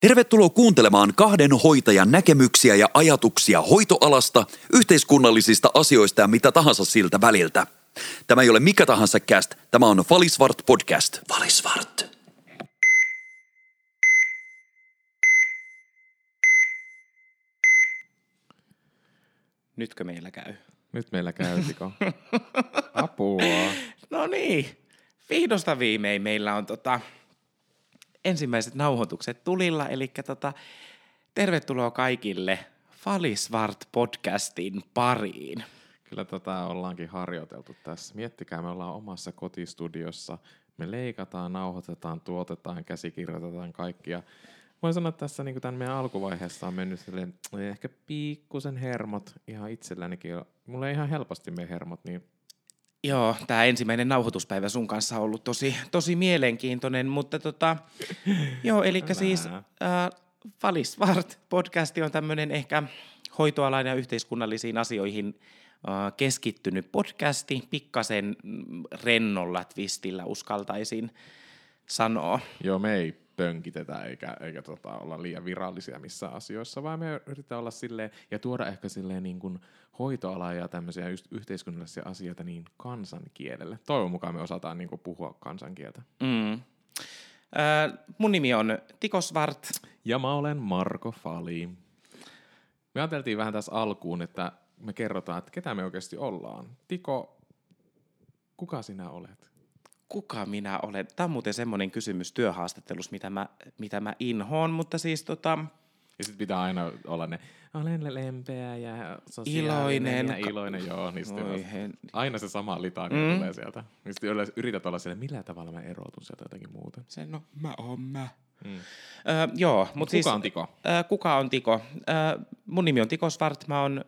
Tervetuloa kuuntelemaan kahden hoitajan näkemyksiä ja ajatuksia hoitoalasta, yhteiskunnallisista asioista ja mitä tahansa siltä väliltä. Tämä ei ole mikä tahansa cast, tämä on Valisvart podcast. Valisvart. Nytkö meillä käy? Nyt meillä käy, Tiko. Apua. No niin, vihdosta viimein meillä on tota, ensimmäiset nauhoitukset tulilla, eli tota, tervetuloa kaikille Falisvart podcastin pariin. Kyllä tätä ollaankin harjoiteltu tässä. Miettikää, me ollaan omassa kotistudiossa. Me leikataan, nauhoitetaan, tuotetaan, käsikirjoitetaan kaikkia. Voin sanoa, että tässä niin tämän meidän alkuvaiheessa on mennyt silleen, ehkä pikkusen hermot ihan itsellänikin. Mulla ei ihan helposti mene hermot, niin Joo, tämä ensimmäinen nauhoituspäivä sun kanssa on ollut tosi, tosi mielenkiintoinen, mutta tota, joo, eli siis äh, Valisvart podcasti on tämmöinen ehkä hoitoalan ja yhteiskunnallisiin asioihin äh, keskittynyt podcasti, pikkasen rennolla twistillä uskaltaisin sanoa. Joo, me ei pönkitetä eikä, eikä tota, olla liian virallisia missään asioissa, vaan me yritetään olla silleen ja tuoda ehkä silleen niin kuin hoitoalaa ja tämmöisiä yhteiskunnallisia asioita niin kansankielelle. Toivon mukaan me osataan niin kuin puhua kansankieltä. Mm. Äh, mun nimi on Tiko Svart. Ja mä olen Marko Fali. Me ajateltiin vähän tässä alkuun, että me kerrotaan, että ketä me oikeasti ollaan. Tiko, kuka sinä olet? kuka minä olen? Tämä on muuten semmoinen kysymys työhaastattelussa, mitä mä, mitä mä inhoon, mutta siis tota... Ja sitten pitää aina olla ne, olen lempeä ja iloinen. ja iloinen, joo. Niin aina se sama litania mm. tulee sieltä. Niin sitten yrität olla siellä, millä tavalla mä erotun sieltä jotenkin muuten. Se, no mä oon mä. Mm. Öö, joo, mutta Mut siis, kuka on Tiko? Öö, kuka on Tiko? Öö, mun nimi on Tiko Svart, mä oon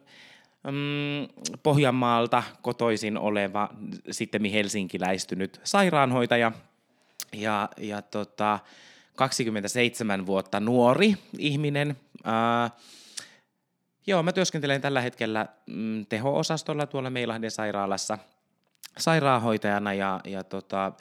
mm, Pohjanmaalta kotoisin oleva, sitten helsinkiläistynyt sairaanhoitaja ja, ja tota, 27 vuotta nuori ihminen. Ää, joo, mä työskentelen tällä hetkellä mm, teho-osastolla tuolla Meilahden sairaalassa sairaanhoitajana ja, ja tota,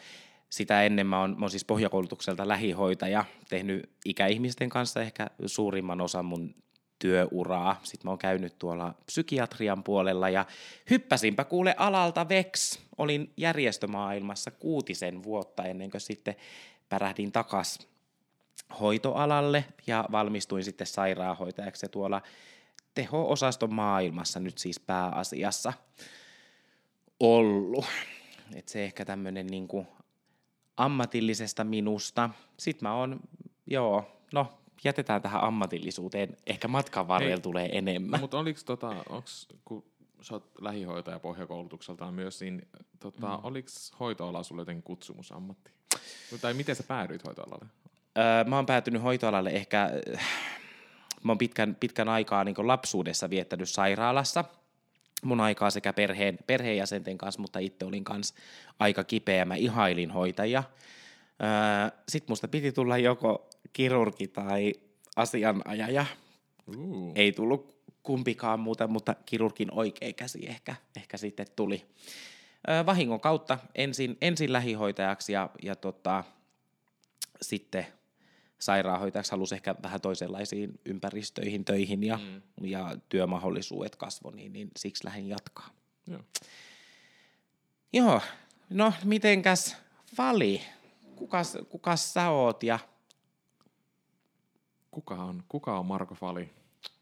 sitä ennen mä oon, mä oon siis pohjakoulutukselta lähihoitaja, tehnyt ikäihmisten kanssa ehkä suurimman osan mun työuraa. Sitten mä oon käynyt tuolla psykiatrian puolella ja hyppäsinpä kuule alalta veks. Olin järjestömaailmassa kuutisen vuotta ennen kuin sitten pärähdin takas hoitoalalle ja valmistuin sitten sairaanhoitajaksi tuolla teho-osaston maailmassa nyt siis pääasiassa ollut. Et se ehkä tämmöinen niinku ammatillisesta minusta. Sitten mä oon, joo, no jätetään tähän ammatillisuuteen. Ehkä matkan varrella Hei, tulee enemmän. Mutta oliko tota, onks, kun sä oot lähihoitaja pohjakoulutukseltaan myös, niin tota, mm. oliko hoitoala sulle jotenkin kutsumusammatti? Tai miten sä päädyit hoitoalalle? Öö, mä oon päätynyt hoitoalalle ehkä, mä oon pitkän, pitkän aikaa niin lapsuudessa viettänyt sairaalassa. Mun aikaa sekä perheen, perheenjäsenten kanssa, mutta itse olin kanssa aika kipeä. Mä ihailin hoitajia. Öö, Sitten musta piti tulla joko kirurgi tai asianajaja. Uh. Ei tullut kumpikaan muuta, mutta kirurgin oikea käsi ehkä, ehkä sitten tuli. Öö, vahingon kautta ensin, ensin lähihoitajaksi ja, ja tota, sitten sairaanhoitajaksi halusi ehkä vähän toisenlaisiin ympäristöihin, töihin ja, mm. ja työmahdollisuudet kasvo, niin, niin siksi lähdin jatkaa. Joo. Joo, no mitenkäs Vali, kukas, kukas sä oot ja kuka on, kuka on Marko Fali?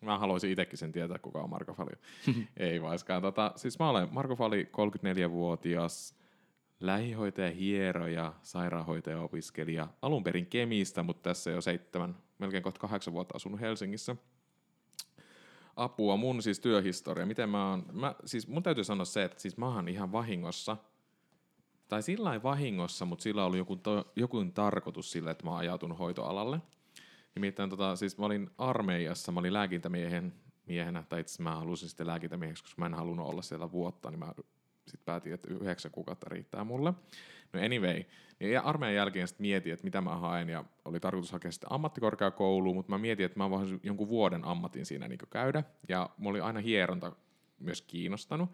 Mä haluaisin itsekin sen tietää, kuka on Marko Fali. Ei vaiskaan. Tota, siis mä olen Marko Fali, 34-vuotias lähihoitaja, hieroja, sairaanhoitaja, opiskelija. Alun perin Kemistä, mutta tässä jo seitsemän, melkein kohta kahdeksan vuotta asunut Helsingissä. Apua, mun siis työhistoria. Miten mä oon, mä, siis mun täytyy sanoa se, että siis mä oon ihan vahingossa, tai sillä vahingossa, mutta sillä oli joku, to, joku tarkoitus sille, että mä oon ajautunut hoitoalalle – Nimittäin tota, siis mä olin armeijassa, mä olin lääkintämiehen miehenä, tai itse mä halusin sitten lääkintämieheksi, koska mä en halunnut olla siellä vuotta, niin mä sitten päätin, että yhdeksän kuukautta riittää mulle. No anyway, niin armeijan jälkeen sitten mietin, että mitä mä haen, ja oli tarkoitus hakea sitten ammattikorkeakouluun, mutta mä mietin, että mä voisin jonkun vuoden ammatin siinä niin käydä, ja mulla oli aina hieronta myös kiinnostanut,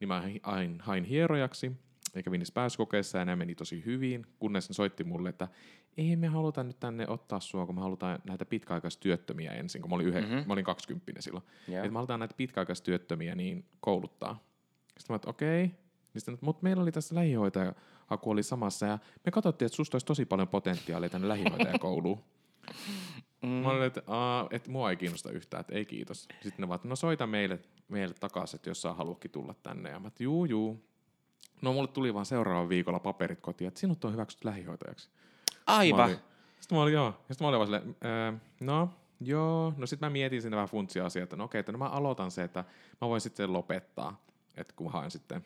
niin mä hain, hain hierojaksi, eikä kävin pääsykokeessa ja nämä meni tosi hyvin, kunnes ne soitti mulle, että ei me haluta nyt tänne ottaa sua, kun me halutaan näitä pitkäaikaistyöttömiä ensin, kun mä olin, yhden, Mhm. mm-hmm. mä olin 20 silloin. Joo. Että me halutaan näitä pitkäaikaistyöttömiä niin kouluttaa. Sitten mä että okei. Niin mutta meillä oli tässä lähihoitajahaku oli samassa ja me katsottiin, että susta olisi tosi paljon potentiaalia tänne lähihoitajakouluun. Mm. Mä olin, että, Aa, että mua ei kiinnosta yhtään, että ei kiitos. Sitten ne vaan, no soita meille, meille takaisin, että jos sä haluatkin tulla tänne. Ja mä että juu, juu. No mulle tuli vaan seuraavan viikolla paperit kotiin, että sinut on hyväksytty lähihoitajaksi. Mä Aivan. olin, sitten mä olin, joo. Sitten mä olin vaan silleen, no, joo. No sitten mä mietin sinne vähän funtsia asiaa, että no okei, että no mä aloitan se, että mä voin sitten lopettaa, että kun haen sitten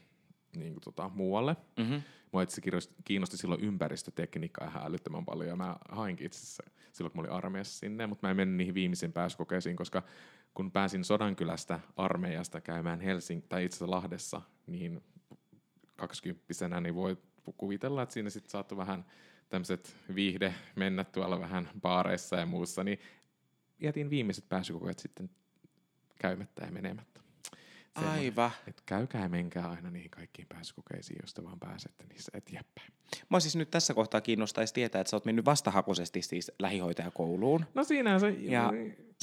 niin kuin tota, muualle. Mm-hmm. Mua itse kiinnosti, kiinnosti silloin ympäristötekniikkaa ihan älyttömän paljon, ja mä hainkin itse asiassa silloin, kun mä olin armeijassa sinne, mutta mä en mennyt niihin viimeisiin pääsykokeisiin, koska kun pääsin Sodankylästä armeijasta käymään Helsing tai itse asiassa Lahdessa, niin kaksikymppisenä, niin voi kuvitella, että siinä sitten saattoi vähän tämmöiset viihde mennä tuolla vähän baareissa ja muussa, niin jätin viimeiset pääsykokeet sitten käymättä ja menemättä. Aivan. Et käykää ja menkää aina niihin kaikkiin pääsykokeisiin, jos te vaan pääsette niissä eteenpäin. Mä siis nyt tässä kohtaa kiinnostaisi tietää, että sä oot mennyt vastahakoisesti siis lähihoitajakouluun. No siinä se... Ja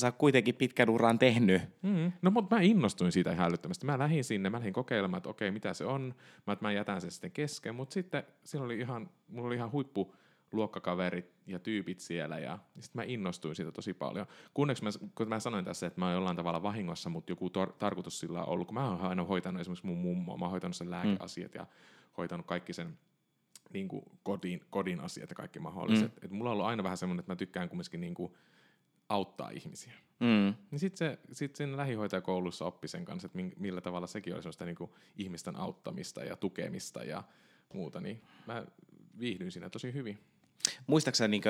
sä oot kuitenkin pitkän uran tehnyt. Mm. No mutta mä innostuin siitä ihan älyttömästi. Mä lähdin sinne, mä lähdin kokeilemaan, että okei, mitä se on. Mä, että mä jätän sen sitten kesken, mutta sitten siinä oli ihan, mulla oli ihan huippu luokkakaverit ja tyypit siellä ja sitten mä innostuin siitä tosi paljon. Kunneksi mä, kun mä sanoin tässä, että mä oon jollain tavalla vahingossa, mutta joku tor- tarkoitus sillä on ollut, kun mä oon aina hoitanut esimerkiksi mun mummoa, mä oon hoitanut sen lääkeasiat ja hoitanut kaikki sen niin kuin kodin, kodin asiat ja kaikki mahdolliset. Mm. Et mulla on ollut aina vähän semmoinen, että mä tykkään kumminkin niin kuin auttaa ihmisiä. Mm. Niin sitten sit siinä lähihoitajakoulussa oppi sen kanssa, että millä tavalla sekin oli sellaista niinku ihmisten auttamista ja tukemista ja muuta, niin mä viihdyin siinä tosi hyvin. Muistaaksä, niin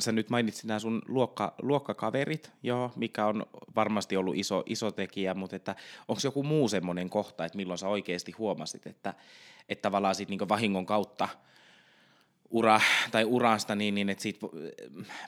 sä nyt mainitsit nämä sun luokka, luokkakaverit, joo, mikä on varmasti ollut iso, iso tekijä, mutta että onko joku muu semmoinen kohta, että milloin sä oikeasti huomasit, että, että tavallaan sit niin vahingon kautta ura, tai urasta, niin, niin että siitä,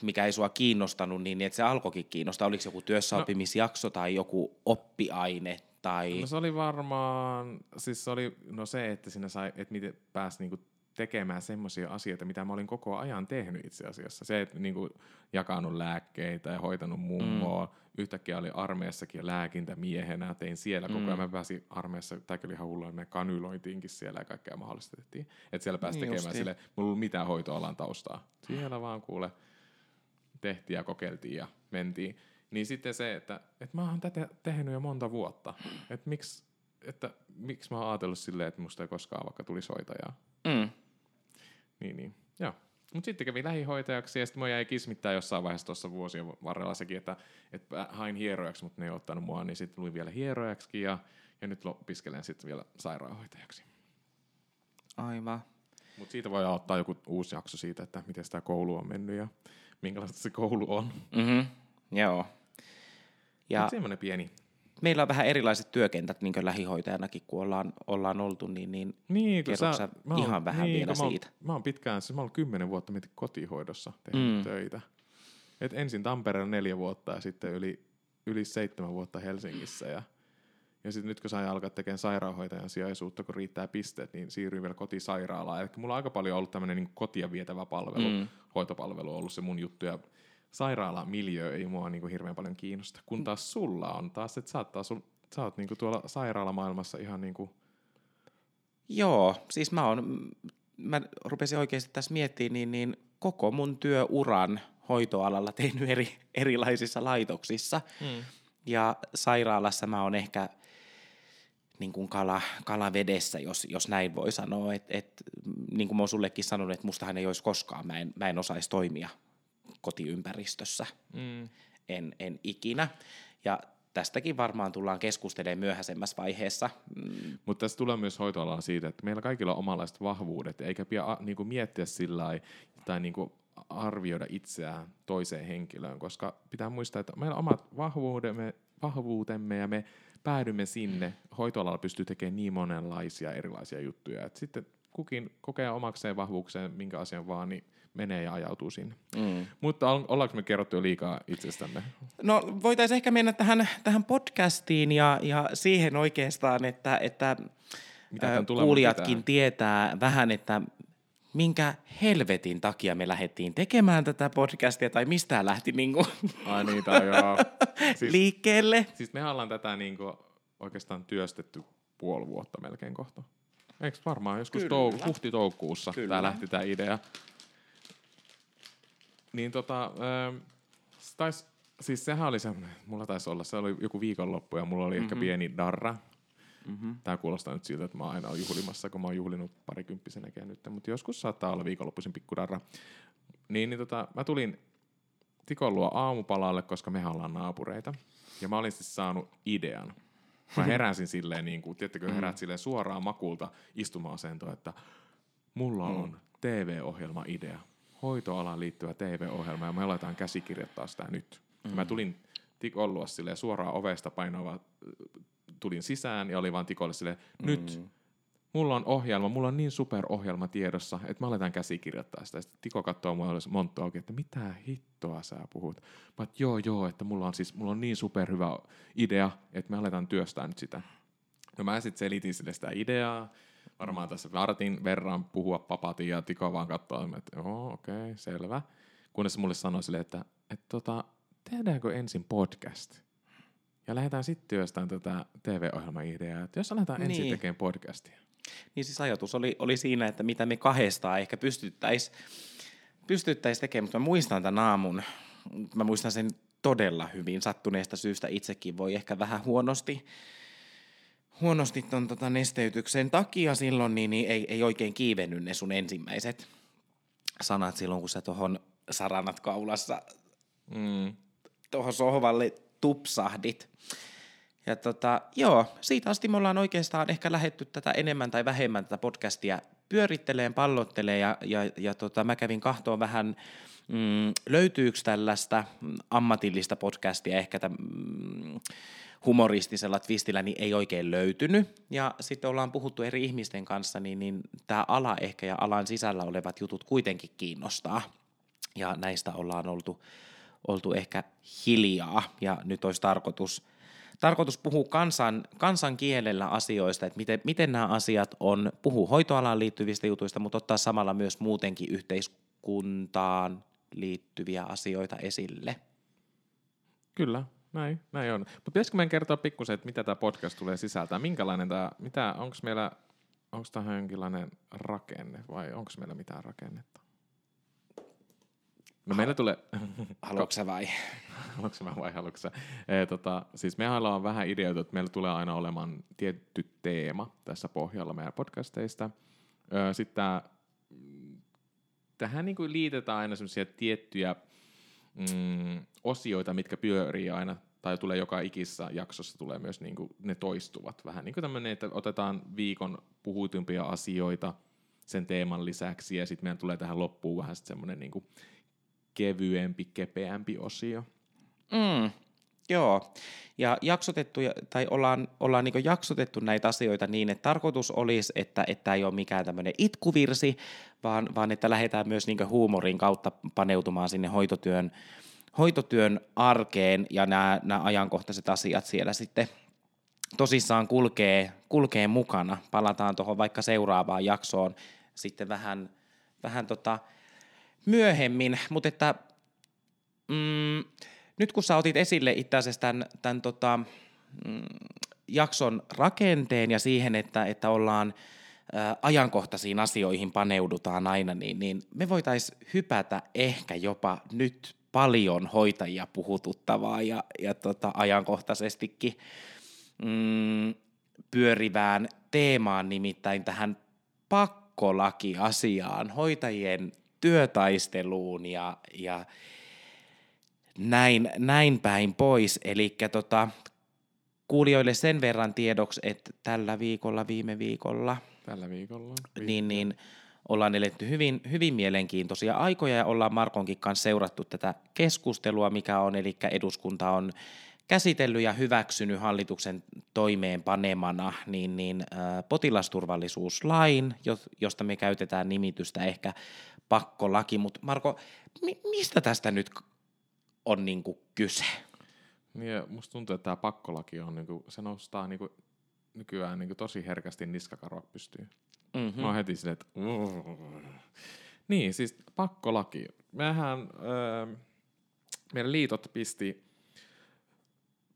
mikä ei sua kiinnostanut, niin, niin että se alkoikin kiinnostaa. Oliko joku työssäoppimisjakso tai joku oppiaine? Tai... No se oli varmaan, siis se oli no se, että siinä sai, että miten pääsi niinku tekemään semmoisia asioita, mitä mä olin koko ajan tehnyt itse asiassa. Se, että niinku jakanut lääkkeitä ja hoitanut mummoa. Mm. Yhtäkkiä oli armeijassakin lääkintämiehenä, tein siellä koko ajan. Mä pääsin armeijassa, tämä oli ihan hullua, me kanyloitiinkin siellä ja kaikkea mahdollista tehtiin. Että siellä pääsi Niin tekemään sille, mulla ei ollut mitään hoitoalan taustaa. Siellä vaan kuule, tehtiin ja kokeiltiin ja mentiin. Niin sitten se, että, että mä oon tätä tehnyt jo monta vuotta. Että miksi, että miksi mä oon ajatellut silleen, että musta ei koskaan vaikka tulisi hoitajaa. Mm. Niin, niin. Joo. Mutta sitten kävin lähihoitajaksi ja sitten mua jäi kismittää jossain vaiheessa tuossa vuosien varrella sekin, että, että hain hierojaksi, mutta ne ei ottanut mua, niin sitten luin vielä hierojaksi ja, ja nyt opiskelen sitten vielä sairaanhoitajaksi. Aivan. Mutta siitä voi ottaa joku uusi jakso siitä, että miten sitä koulu on mennyt ja minkälaista se koulu on. Mm-hmm. Joo. Ja Mutta semmoinen pieni meillä on vähän erilaiset työkentät niin lähihoitajanakin, kun ollaan, ollaan oltu, niin, niin Niin, kerroksä sä- mä oon- ihan vähän vielä kun mä oon, siitä? Mä oon pitkään, siis mä oon kymmenen vuotta mietin kotihoidossa tehnyt Mm. töitä. Et ensin Tampereella neljä vuotta ja sitten yli, yli seitsemän vuotta Helsingissä. Ja, ja sitten nyt kun sain alkaa tekemään sairaanhoitajan sijaisuutta, kun riittää pisteet, niin siirryin vielä kotisairaalaan. Eli mulla on aika paljon ollut tämmöinen niin kotia vietävä palvelu, mm. hoitopalvelu on ollut se mun juttu. Ja sairaalan miljö ei mua niin kuin hirveän paljon kiinnosta. Kun taas sulla on taas, että sä oot, taas, sä oot niin kuin tuolla sairaalamaailmassa ihan niin kuin Joo, siis mä oon, mä rupesin oikeasti tässä miettimään, niin, niin koko mun työuran hoitoalalla tehnyt eri, erilaisissa laitoksissa. Mm. Ja sairaalassa mä oon ehkä niin kuin kala, kala vedessä, jos, jos näin voi sanoa. Et, et, niin kuin mä oon sullekin sanonut, että mustahan ei olisi koskaan, mä en, mä en osaisi toimia kotiympäristössä. Mm. En, en ikinä. Ja tästäkin varmaan tullaan keskustelemaan myöhäisemmässä vaiheessa. Mm, Mutta tässä tulee myös hoitoalalla siitä, että meillä kaikilla on omanlaiset vahvuudet, eikä pidä niinku miettiä sillä lailla tai niinku arvioida itseään toiseen henkilöön, koska pitää muistaa, että meillä on omat vahvuutemme, vahvuutemme ja me päädymme sinne. Hoitoalalla pystyy tekemään niin monenlaisia erilaisia juttuja, että sitten kukin kokee omakseen vahvuukseen minkä asian vaan, niin menee ja ajautuu sinne. mm. Mutta ollaanko me kerrottu jo liikaa itsestämme? No voitaisiin ehkä mennä tähän, tähän podcastiin ja, ja siihen oikeastaan, että, että Mitä kuulijatkin pitää? tietää vähän, että minkä helvetin takia me lähdettiin tekemään tätä podcastia, tai mistä lähti niinku Ai niitä joo. Siis, liikkeelle. siis mehän ollaan tätä niinku oikeastaan työstetty puoli vuotta melkein kohta. Eikö varmaan joskus tou- huhti-toukokuussa Kyllä. tämä lähti tämä idea. Niin tota, se tais, siis sehän oli semmoinen, mulla taisi olla, se oli joku viikonloppu ja mulla oli mm-hmm. ehkä pieni darra. Mm-hmm. Tämä kuulostaa nyt siltä, että mä oon aina juhlimassa, kun mä oon juhlinut parikymppisenäkin nyt, mutta joskus saattaa olla viikonloppuisin pikkudarra. Niin, niin tota, mä tulin Tikon luo aamupalalle, koska mehän ollaan naapureita. Ja mä olin siis saanut idean. Mä heräsin silleen, niin kuin, tiedättekö, herät silleen suoraan makulta istuma-asentoon, että mulla on TV-ohjelma-idea. Hoitoalaan liittyvä TV-ohjelma ja me aletaan käsikirjoittaa sitä nyt. Mm. Mä tulin Tikon luo silleen suoraan ovesta painava, tulin sisään ja oli vaan Tikolle silleen, nyt mulla on ohjelma, mulla on niin super ohjelma tiedossa, että me aletaan käsikirjoittaa sitä. Sitten Tiko katsoo mua monttu auki, että mitä hittoa sä puhut. Mä oon, joo joo, että mulla on siis mulla on niin super hyvä idea, että me aletaan työstää nyt sitä. No mä sitten selitin sille sitä ideaa, varmaan tässä vartin verran puhua papatin ja Tiko vaan katsoo, että joo okei, okay, selvä. Kunnes mulle sanoi sille, että, että tota, tehdäänkö ensin podcast? Ja lähdetään sitten työstämään tätä TV-ohjelma-ideaa, että jos ensin Niin. tekemään podcastia. Niin siis ajatus oli, oli siinä, että mitä me kahdestaan ehkä pystyttäisiin pystyttäis tekemään, mutta mä muistan tämän aamun, mä muistan sen todella hyvin sattuneesta syystä itsekin voi ehkä vähän huonosti, huonosti ton tota nesteytyksen takia silloin, niin, niin ei, ei oikein kiivennyt ne sun ensimmäiset sanat silloin, kun sä tuohon saranat kaulassa Mm. tuohon sohvalle tupsahdit. Ja tota, joo, siitä asti me ollaan oikeastaan ehkä lähetty tätä enemmän tai vähemmän tätä podcastia pyöritteleen, pallottelee ja, ja, ja tota, mä kävin kahtoon vähän, mm, löytyykö tällaista mm, ammatillista podcastia ehkä täm, mm, humoristisella twistillä, niin ei oikein löytynyt. Ja sitten ollaan puhuttu eri ihmisten kanssa, niin, niin tämä ala ehkä ja alan sisällä olevat jutut kuitenkin kiinnostaa. Ja näistä ollaan oltu, oltu ehkä hiljaa ja nyt olisi tarkoitus, tarkoitus puhua kansan, kansan kielellä asioista, että miten, miten nämä asiat on, puhua hoitoalaan liittyvistä jutuista, mutta ottaa samalla myös muutenkin yhteiskuntaan liittyviä asioita esille. Kyllä, näin, näin on. Mutta pitäisikö meidän kertoa pikkusen, että mitä tämä podcast tulee sisältää? Minkälainen tämä, mitä, onko meillä, onko tähän jonkinlainen rakenne vai onko meillä mitään rakennetta? No meillä tulee, Haluatko sä vai? haluatko mä vai haluatko sä? Ee, tota, siis mehän ollaan vähän ideoitu, että meillä tulee aina olemaan tietty teema tässä pohjalla meidän podcasteista. Öö, Sitten tää, tähän niin kuin liitetään aina semmoisia tiettyjä mm, osioita, mitkä pyörii aina, tai tulee joka ikisessä jaksossa, tulee myös niin kuin, ne toistuvat. Vähän niin kuin tämmöinen, että otetaan viikon puhutumpia asioita sen teeman lisäksi, ja sitten meidän tulee tähän loppuun vähän semmoinen niin kevyempi, kepeämpi osio. Mm, joo, ja jaksotettu, tai ollaan, ollaan niin jaksotettu näitä asioita niin, että tarkoitus olisi, että että ei ole mikään tämmöinen itkuvirsi, vaan, vaan että lähdetään myös niin huumorin kautta paneutumaan sinne hoitotyön, hoitotyön arkeen, ja nämä, nämä ajankohtaiset asiat siellä sitten tosissaan kulkee, kulkee mukana. Palataan tuohon vaikka seuraavaan jaksoon sitten vähän, vähän tota myöhemmin, mutta että mm, nyt kun sä otit esille itse asiassa tämän, tämän tota, mm, jakson rakenteen ja siihen, että, että ollaan ä, ajankohtaisiin asioihin paneudutaan aina, niin, niin me voitaisiin hypätä ehkä jopa nyt paljon hoitajia puhututtavaa ja, ja tota, ajankohtaisestikin mm, pyörivään teemaan, nimittäin tähän pakkolakiasiaan, hoitajien työtaisteluun ja, ja näin, näin päin pois. Eli tota, kuulijoille sen verran tiedoksi, että tällä viikolla, viime viikolla, Tällä viikolla. niin, niin ollaan eletty hyvin, hyvin mielenkiintoisia aikoja ja ollaan Markonkin kanssa seurattu tätä keskustelua, mikä on, eli eduskunta on käsitellyt ja hyväksynyt hallituksen toimeenpanemana niin, niin, ä, potilasturvallisuuslain, jo- josta me käytetään nimitystä ehkä pakkolaki, mutta Marko, mi- mistä tästä nyt on niin kuin kyse? Niin musta tuntuu, että tämä pakkolaki on, niinku, se nostaa niinku, nykyään niinku, tosi herkästi niskakarvat pystyyn. Mm-hmm. Mä oon heti silleen, että... Niin, siis pakkolaki. Mehän, öö, meidän liitot pisti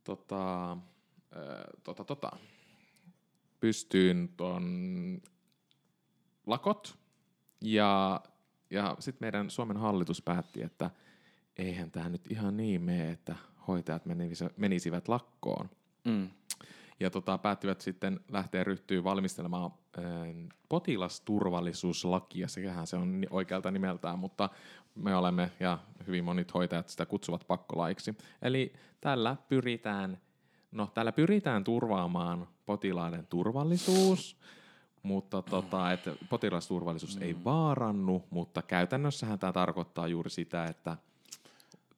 tota, öö, tota, tota, pystyyn ton lakot. Ja, ja sitten meidän Suomen hallitus päätti, että eihän tämä nyt ihan niin mene, että hoitajat menisivät lakkoon. Mm. Ja tota, päättivät sitten lähteä ryhtyä valmistelemaan äh, potilasturvallisuuslakia, sehän se on oikealta nimeltään, mutta me olemme ja hyvin monet hoitajat sitä kutsuvat pakkolaiksi. Eli tällä pyritään, no tällä pyritään turvaamaan potilaiden turvallisuus, mutta tota, että potilasturvallisuus mm. ei vaarannu, mutta käytännössähän tämä tarkoittaa juuri sitä, että –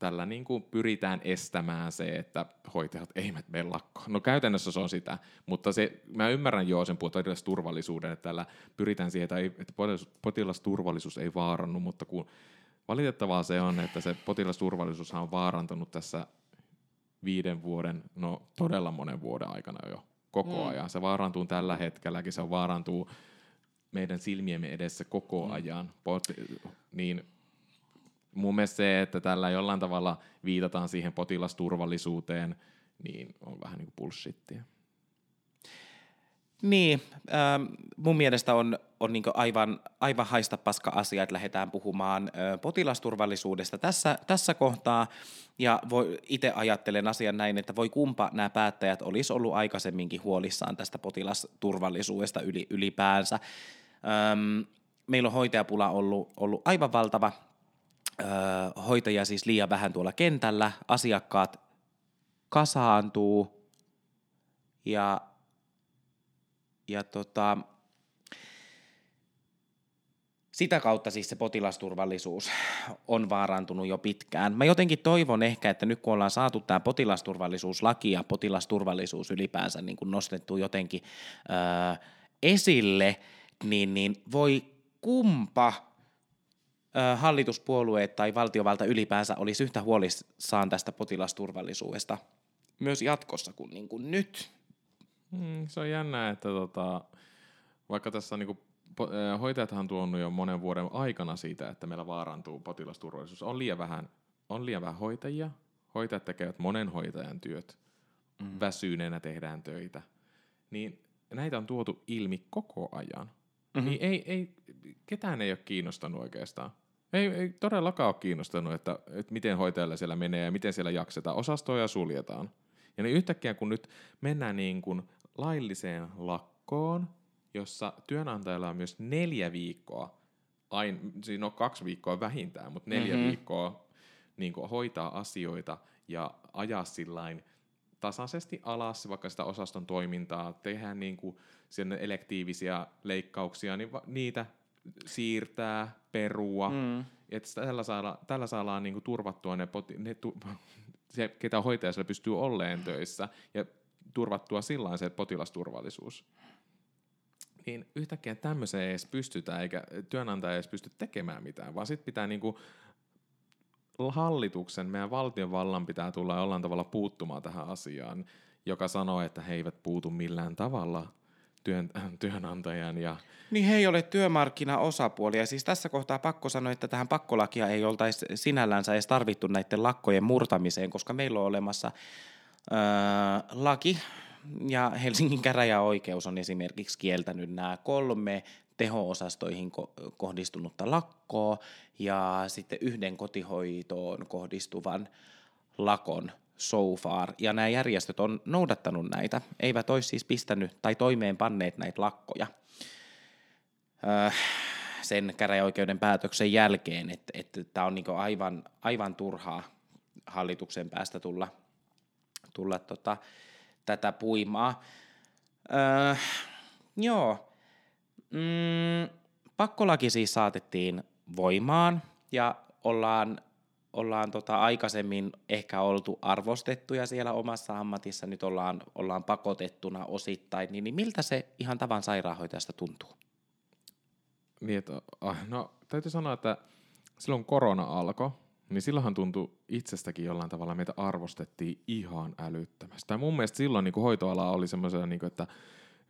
tällä niin kuin pyritään estämään se, että hoitajat eivät mene lakkoon. No käytännössä se on sitä, mutta se, mä ymmärrän jo sen potilasturvallisuuden, että tällä pyritään siihen, että, ei, että potilasturvallisuus ei vaarannu, mutta kun valitettavaa se on, että se potilasturvallisuus on vaarantunut tässä viiden vuoden, no todella monen vuoden aikana jo koko mm. ajan. Se vaarantuu tällä hetkelläkin, se vaarantuu meidän silmiemme edessä koko mm. ajan. Pot- niin mun mielestä se, että tällä jollain tavalla viitataan siihen potilasturvallisuuteen, niin on vähän niin kuin bullshittia. Niin, äh, mun mielestä on, on niin aivan, aivan haista paska asia, että lähdetään puhumaan äh, potilasturvallisuudesta tässä, tässä kohtaa. Ja itse ajattelen asian näin, että voi kumpa nämä päättäjät olisi ollut aikaisemminkin huolissaan tästä potilasturvallisuudesta yli, ylipäänsä. Ähm, meillä on hoitajapula ollut, ollut aivan valtava hoitajia siis liian vähän tuolla kentällä, asiakkaat kasaantuu ja, ja tota, sitä kautta siis se potilasturvallisuus on vaarantunut jo pitkään. Mä jotenkin toivon ehkä, että nyt kun ollaan saatu tämä potilasturvallisuuslaki ja potilasturvallisuus ylipäänsä niin kuin nostettu jotenkin öö, esille, niin, niin voi kumpa hallituspuolueet tai valtiovalta ylipäänsä olisi yhtä huolissaan tästä potilasturvallisuudesta myös jatkossa kuin, niin kuin nyt. Mm, se on jännä, että tota, vaikka tässä niin kuin, hoitajathan on tuonut jo monen vuoden aikana siitä, että meillä vaarantuu potilasturvallisuus. On liian vähän, on liian vähän hoitajia. Hoitajat tekevät monen hoitajan työt. Mm. Väsyneenä tehdään töitä. Niin näitä on tuotu ilmi koko ajan. Mm-hmm. Niin ei, ei, ketään ei ole kiinnostanut oikeastaan. Ei, ei todellakaan ole kiinnostanut, että, että miten hoitajalle siellä menee ja miten siellä jaksetaan. Osastoja suljetaan. Ja niin yhtäkkiä kun nyt mennään niin kuin lailliseen lakkoon, jossa työnantajalla on myös neljä viikkoa, ain, siinä on kaksi viikkoa vähintään, mutta neljä mm-hmm. viikkoa niin kuin hoitaa asioita ja ajaa sillain tasaisesti alas vaikka sitä osaston toimintaa, tehdään niin kuin elektiivisiä leikkauksia, niin niitä siirtää, perua. Mm. Että tällä saadaan, tällä saadaan niinku turvattua ne, poti, ne tu, se, ketä hoitaja siellä pystyy olleen töissä ja turvattua sillä se potilasturvallisuus. Niin yhtäkkiä tämmöiseen ei edes pystytä, eikä työnantaja ei edes pysty tekemään mitään, vaan sitten pitää niinku hallituksen, meidän valtionvallan pitää tulla jollain tavalla puuttumaan tähän asiaan, joka sanoo, että he eivät puutu millään tavalla – työn, työnantajan. Ja... Niin he ei ole työmarkkinaosapuolia. Siis tässä kohtaa pakko sanoa, että tähän pakkolakia ei oltaisi sinällänsä edes tarvittu näiden lakkojen murtamiseen, koska meillä on olemassa öö, laki, ja Helsingin käräjäoikeus on esimerkiksi kieltänyt nämä kolme teho-osastoihin kohdistunutta lakkoa ja sitten yhden kotihoitoon kohdistuvan lakon so far, ja nämä järjestöt on noudattanut näitä, eivät olisi siis pistänyt tai toimeenpanneet näitä lakkoja öö, sen käräjäoikeuden päätöksen jälkeen, että, tämä on niinku aivan, aivan turhaa hallituksen päästä tulla, tulla tota, tätä puimaa. Öö, joo, mm, pakkolaki siis saatettiin voimaan ja ollaan ollaan tota aikaisemmin ehkä oltu arvostettuja siellä omassa ammatissa, nyt ollaan, ollaan pakotettuna osittain, niin, niin miltä se ihan tavan sairaanhoitajasta tuntuu? Niin, että, ah, no täytyy sanoa, että silloin korona alkoi, niin silloinhan tuntui itsestäkin jollain tavalla, meitä arvostettiin ihan älyttömästi. Tai mun mielestä silloin niin hoitoala oli semmoisena, niin kuin, että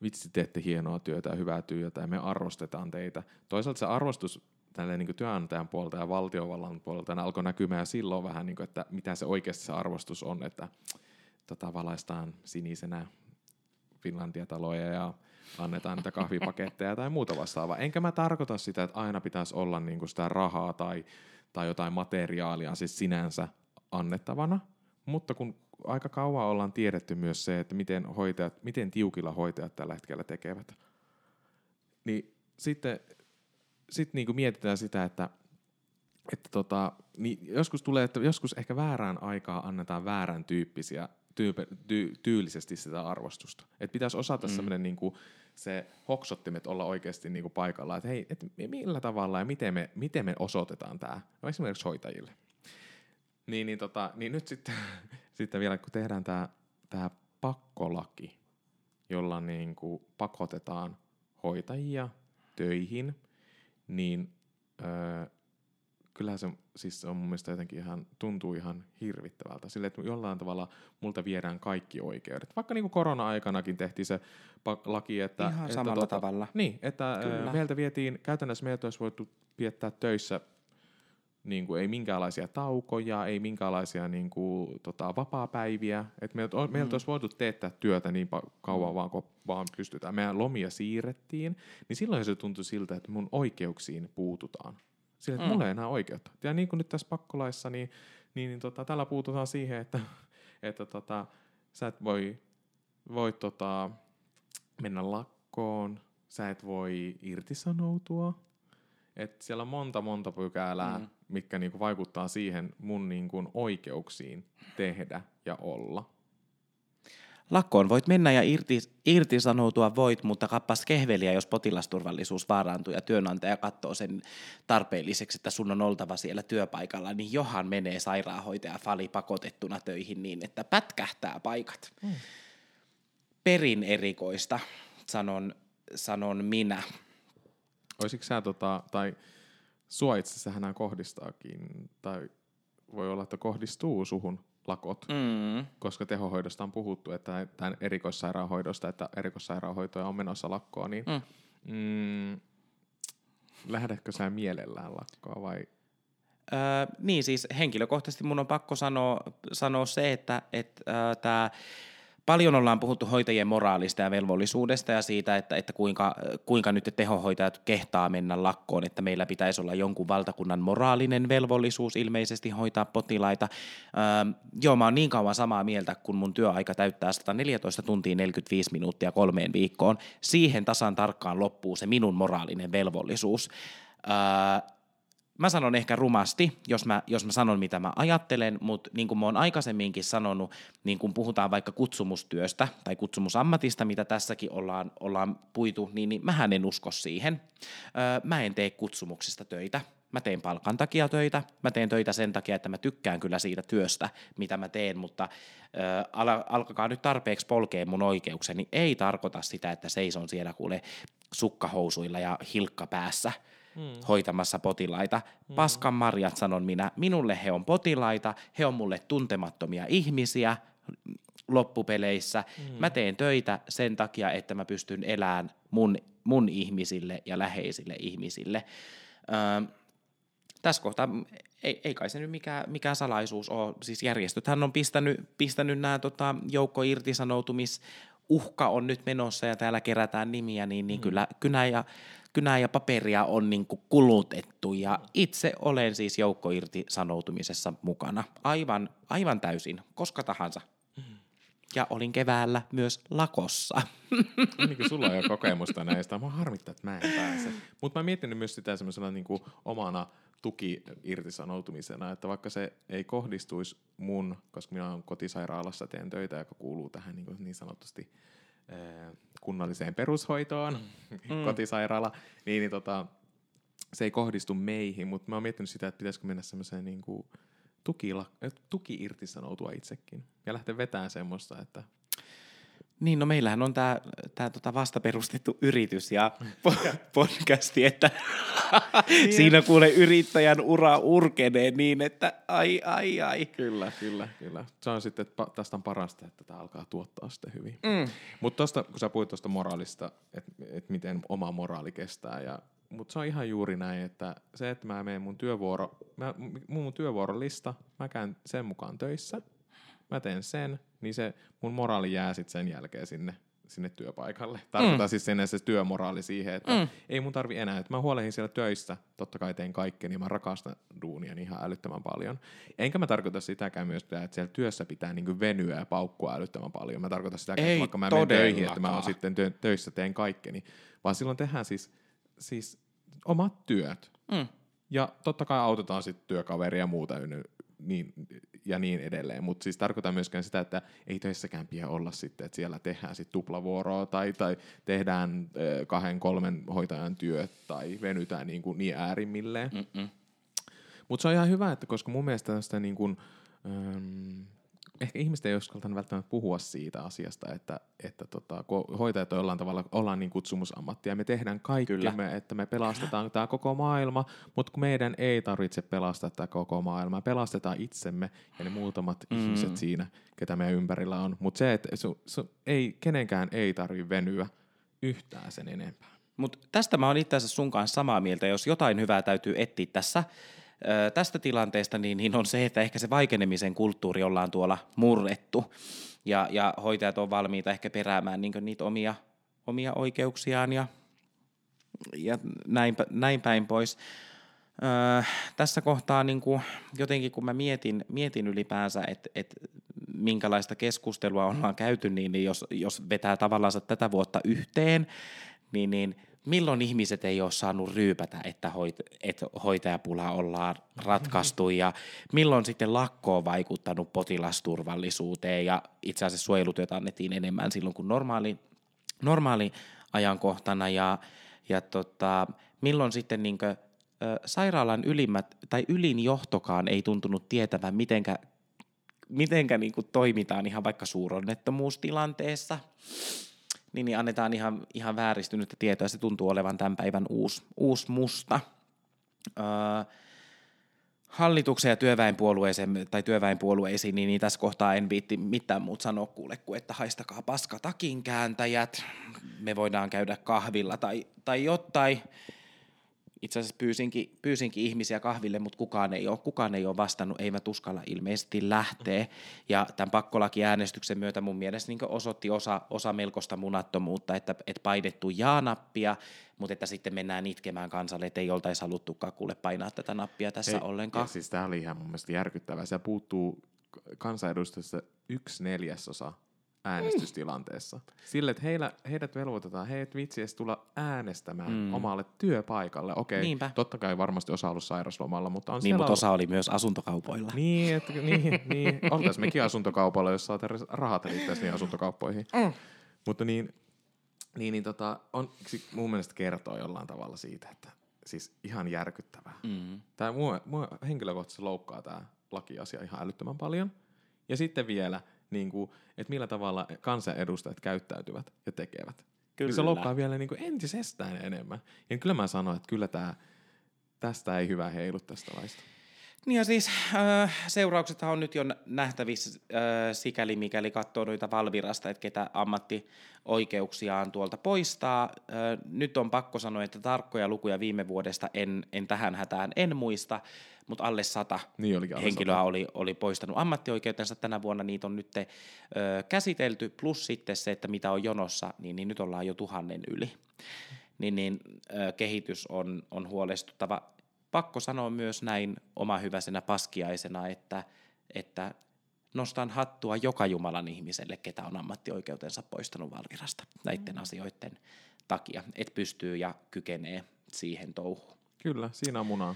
vitsi teette hienoa työtä ja hyvää työtä ja me arvostetaan teitä. Toisaalta se arvostus tälle niin työnantajan puolelta ja valtiovallan puolelta alkoi näkymään silloin vähän, niin kuin, että mitä se oikeasti se arvostus on, että tota, valaistaan sinisenä Finlandia-taloja ja annetaan niitä kahvipaketteja tai muuta vastaavaa. Enkä mä tarkoita sitä, että aina pitäisi olla niin kuin sitä rahaa tai, tai jotain materiaalia siis sinänsä annettavana, mutta kun aika kauan ollaan tiedetty myös se, että miten, hoitajat, miten tiukilla hoitajat tällä hetkellä tekevät, niin sitten sit niinku mietitään sitä, että, että tota, niin joskus tulee, että joskus ehkä väärään aikaa annetaan väärän tyyppisiä tyype, ty, tyylisesti sitä arvostusta. Että pitäisi osata mm. semmoinen niinku, se hoksottimet olla oikeasti niinku paikalla, että hei, et millä tavalla ja miten me, miten me osoitetaan tämä, no esimerkiksi hoitajille. Niin, niin, tota, niin nyt sitten, sitten vielä kun tehdään tämä tää pakkolaki, jolla niinku pakotetaan hoitajia töihin, niin öö, kyllähän se siis on mun mielestä jotenkin ihan, tuntuu ihan hirvittävältä. Sille, että jollain tavalla multa viedään kaikki oikeudet. Vaikka niin kuin korona-aikanakin tehtiin se laki, että... Ihan että samalla tota, tavalla. Niin, että Kyllä. meiltä vietiin, käytännössä meiltä olisi voitu viettää töissä niin kuin ei minkäänlaisia taukoja, ei minkäänlaisia niin kuin, tota, vapaa-päiviä. Et meiltä, mm. meiltä olisi voitu teettää työtä niin kauan mm. vaan kuin vaan pystytään. Meidän lomia siirrettiin, niin silloin se tuntui siltä, että mun oikeuksiin puututaan. Sillä, että mm. mulla ei enää oikeutta. Ja niin kuin nyt tässä pakkolaissa, niin, niin, niin tota, tällä puututaan siihen, että, että tota, sä et voi, voi tota, mennä lakkoon, sä et voi irtisanoutua. Et siellä on monta, monta pykälää, mm. Mitkä niinku vaikuttaa siihen mun niinku oikeuksiin tehdä ja olla. Lakkoon voit mennä ja irti, irtisanoutua voit, mutta kappas kehveliä, jos potilasturvallisuus vaarantuu ja työnantaja katsoo sen tarpeelliseksi, että sun on oltava siellä työpaikalla, niin johan menee sairaanhoitaja fali pakotettuna töihin niin, että pätkähtää paikat. Mm. Perin erikoista, sanon, sanon minä. Olisitko sä, tota, tai sua itse asiassa kohdistaakin, tai voi olla, että kohdistuu suhun lakot, mm. koska tehohoidosta on puhuttu, että tämän erikoissairaanhoidosta, että erikoissairaanhoitoja on menossa lakkoa, niin mm. Mm, lähdetkö sä mielellään lakkoa vai? Öö, niin siis henkilökohtaisesti mun on pakko sanoa, sanoa se, että et, öö, tämä Paljon ollaan puhuttu hoitajien moraalista ja velvollisuudesta ja siitä, että, että kuinka, kuinka nyt tehohoitajat kehtaa mennä lakkoon, että meillä pitäisi olla jonkun valtakunnan moraalinen velvollisuus ilmeisesti hoitaa potilaita. Öö, joo, mä oon niin kauan samaa mieltä, kun mun työaika täyttää 114 tuntia 45 minuuttia kolmeen viikkoon. Siihen tasan tarkkaan loppuu se minun moraalinen velvollisuus. Öö, mä sanon ehkä rumasti, jos mä, jos mä sanon mitä mä ajattelen, mutta niin kuin mä oon aikaisemminkin sanonut, niin kun puhutaan vaikka kutsumustyöstä tai kutsumusammatista, mitä tässäkin ollaan, ollaan puitu, niin, niin mähän en usko siihen. Öö, mä en tee kutsumuksista töitä. Mä teen palkan takia töitä, mä teen töitä sen takia, että mä tykkään kyllä siitä työstä, mitä mä teen, mutta ö, al- alkakaa nyt tarpeeksi polkea mun oikeukseni. Ei tarkoita sitä, että seison siellä kuule sukkahousuilla ja hilkka päässä – mm. hoitamassa potilaita. Mm. Paskan marjat, sanon minä. Minulle he on potilaita, he on mulle tuntemattomia ihmisiä loppupeleissä. Mm. Mä teen töitä sen takia, että mä pystyn elämään mun, mun ihmisille ja läheisille ihmisille. Öö, tässä kohtaa ei, ei kai se nyt mikään, mikään salaisuus ole. Siis järjestöthän on pistänyt, pistänyt nämä tota, joukko irtisanoutumis uhka on nyt menossa ja täällä kerätään nimiä, niin, niin mm. kyllä kynä ja kynää ja paperia on niin kuin kulutettu ja itse olen siis joukko sanoutumisessa mukana aivan, aivan täysin, koska tahansa. Ja olin keväällä myös lakossa. Ainakin sulla on jo kokemusta näistä. Mä harmittaa, että mä en pääse. Mutta mä oon miettinyt myös sitä semmoisena niin kuin omana tuki-irtisanoutumisena, että vaikka se ei kohdistuisi mun, koska minä olen kotisairaalassa, teen töitä, joka kuuluu tähän niin, niin sanotusti kunnalliseen perushoitoon, mm. kotisairaala, niin, niin tota, se ei kohdistu meihin, mutta mä oon miettinyt sitä, että pitäisikö mennä semmoiseen niin kuin tuki, tuki irtisanoutua itsekin ja lähteä vetämään semmoista, että Niin, no meillähän on tämä tää tota vasta perustettu yritys ja po- podcasti, että siinä kuule yrittäjän ura urkenee niin, että ai, ai, ai. Kyllä, kyllä, kyllä. Se on sitten, että tästä on parasta, että tämä alkaa tuottaa sitten hyvin. Mm. Mutta tosta, kun sä puhuit tuosta moraalista, että et miten oma moraali kestää, ja, mutta se on ihan juuri näin, että se, että mä menen mun työvuoro, mä, mun työvuorolista, mä käyn sen mukaan töissä, mä teen sen, niin se mun moraali jää sitten sen jälkeen sinne sinne työpaikalle. Tarkoitan mm. siis sen se työmoraali siihen, että mm. ei mun tarvi enää, että mä huolehdin siellä töissä, totta kai teen kaikkea, niin mä rakastan duunia niin ihan älyttömän paljon. Enkä mä tarkoita sitäkään myös, että siellä työssä pitää niin venyä ja paukkua älyttömän paljon. Mä tarkoitan sitäkään, että vaikka mä menen töihin, että mä oon sitten työ, töissä teen kaikkeni, vaan silloin tehdään siis, siis omat työt. Mm. Ja totta kai autetaan sitten työkaveria ja muuta niin, ja niin edelleen. Mutta siis tarkoitan myöskään sitä, että ei töissäkään pidä olla sitten, että siellä tehdään sitten tuplavuoroa tai, tai tehdään kahden, kolmen hoitajan työt tai venytään niin, kuin niin äärimmilleen. Mutta se on ihan hyvä, että koska mun mielestä sitä niin kuin, ehkä ihmiset ei uskaltanut välttämättä puhua siitä asiasta, että, että tota, kun hoitajat on jollain tavalla, ollaan niin kutsumusammattia, ja me tehdään kaikkemme, että me pelastetaan tämä koko maailma, mutta kun meidän ei tarvitse pelastaa tämä koko maailma, pelastetaan itsemme ja ne muutamat mm. ihmiset siinä, ketä meidän ympärillä on. Mutta se, että su, su, ei, kenenkään ei tarvitse venyä yhtään sen enempää. Mutta tästä mä oon itse asiassa sun kanssa samaa mieltä, jos jotain hyvää täytyy etsiä tässä, tästä tilanteesta niin, niin on se, että ehkä se vaikenemisen kulttuuri ollaan tuolla murrettu ja, ja hoitajat on valmiita ehkä peräämään niin niitä omia, omia oikeuksiaan ja, ja näin, näin päin pois. Öö, tässä kohtaa niin kuin, jotenkin kun mä mietin, mietin ylipäänsä, että et, minkälaista keskustelua ollaan käyty, niin, niin jos, jos vetää tavallaan tätä vuotta yhteen, niin, niin milloin ihmiset ei ole saanut ryypätä, että, hoit, että hoitajapula ollaan ratkaistu ja milloin sitten lakko on vaikuttanut potilasturvallisuuteen ja itse asiassa suojelutyötä annettiin enemmän silloin kuin normaali, normaali ajankohtana ja, ja tota, milloin sitten niin kuin, sairaalan ylimmät tai ylin johtokaan ei tuntunut tietävän, mitenkä, mitenkä niin kuin toimitaan ihan vaikka suuronnettomuustilanteessa – niin, niin annetaan ihan, ihan vääristynyttä tietoa. Se tuntuu olevan tämän päivän uusi, uusi musta. Öö, hallituksen ja työväenpuolueeseen tai työväenpuolueisiin, niin, niin tässä kohtaa en viitti mitään muuta sanoa kuule kuin, että haistakaa paska takin kääntäjät, me voidaan käydä kahvilla tai, tai jotain itse asiassa pyysinkin, pyysinkin ihmisiä kahville, mutta kukaan ei ole, kukaan ei ole vastannut, ei mä tuskalla ilmeisesti lähtee. Ja tämän pakkolakiäänestyksen myötä mun mielestä niin osoitti osa, osa melkoista munattomuutta, että, että painettu jaa-nappia, mutta että sitten mennään itkemään kansalle, että ei oltaisi haluttukaan kuule painaa tätä nappia tässä ei, ollenkaan. Siis tämä oli ihan mun mielestä järkyttävää. Se puuttuu kansanedustajasta yksi neljäsosa äänestystilanteessa. Sille, että heillä, heidät velvoitetaan, he et vitsi edes tulla äänestämään mm. omalle työpaikalle. Okei, Niinpä. totta kai varmasti osa ollut sairaslomalla, mutta on Niin, mutta osa oli myös asuntokaupoilla. Niin, että, niin, niin. oltaisiin mekin asuntokaupalla, jos saat rahat riittäisi niin asuntokauppoihin. Mm. Mutta niin, niin, niin tota, on, mun mielestä kertoo jollain tavalla siitä, että siis ihan järkyttävää. Mm. Tämä mua, mua henkilökohtaisesti loukkaa tämä lakiasia ihan älyttömän paljon. Ja sitten vielä – niin kuin, että millä tavalla kansanedustajat käyttäytyvät ja tekevät. Kyllä. Niin se loukkaa vielä niin kuin entisestään enemmän. Ja kyllä mä sanoin, että kyllä tämä, tästä ei hyvä heilu tästä laista. Niin ja siis äh, seurauksethan on nyt jo nähtävissä äh, sikäli mikäli katsoo noita Valvirasta, että ketä ammattioikeuksiaan tuolta poistaa. Äh, nyt on pakko sanoa, että tarkkoja lukuja viime vuodesta en, en tähän hätään en muista, mutta alle sata niin alle henkilöä sata. Oli, oli poistanut ammattioikeutensa tänä vuonna. Niitä on nyt ö, käsitelty, plus sitten se, että mitä on jonossa, niin, niin nyt ollaan jo tuhannen yli. Niin, niin ö, kehitys on, on huolestuttava. Pakko sanoa myös näin oma hyväisenä paskiaisena, että, että nostan hattua joka Jumalan ihmiselle, ketä on ammattioikeutensa poistanut Valvirasta näiden asioiden takia, että pystyy ja kykenee siihen touhuun. Kyllä, siinä on munaa.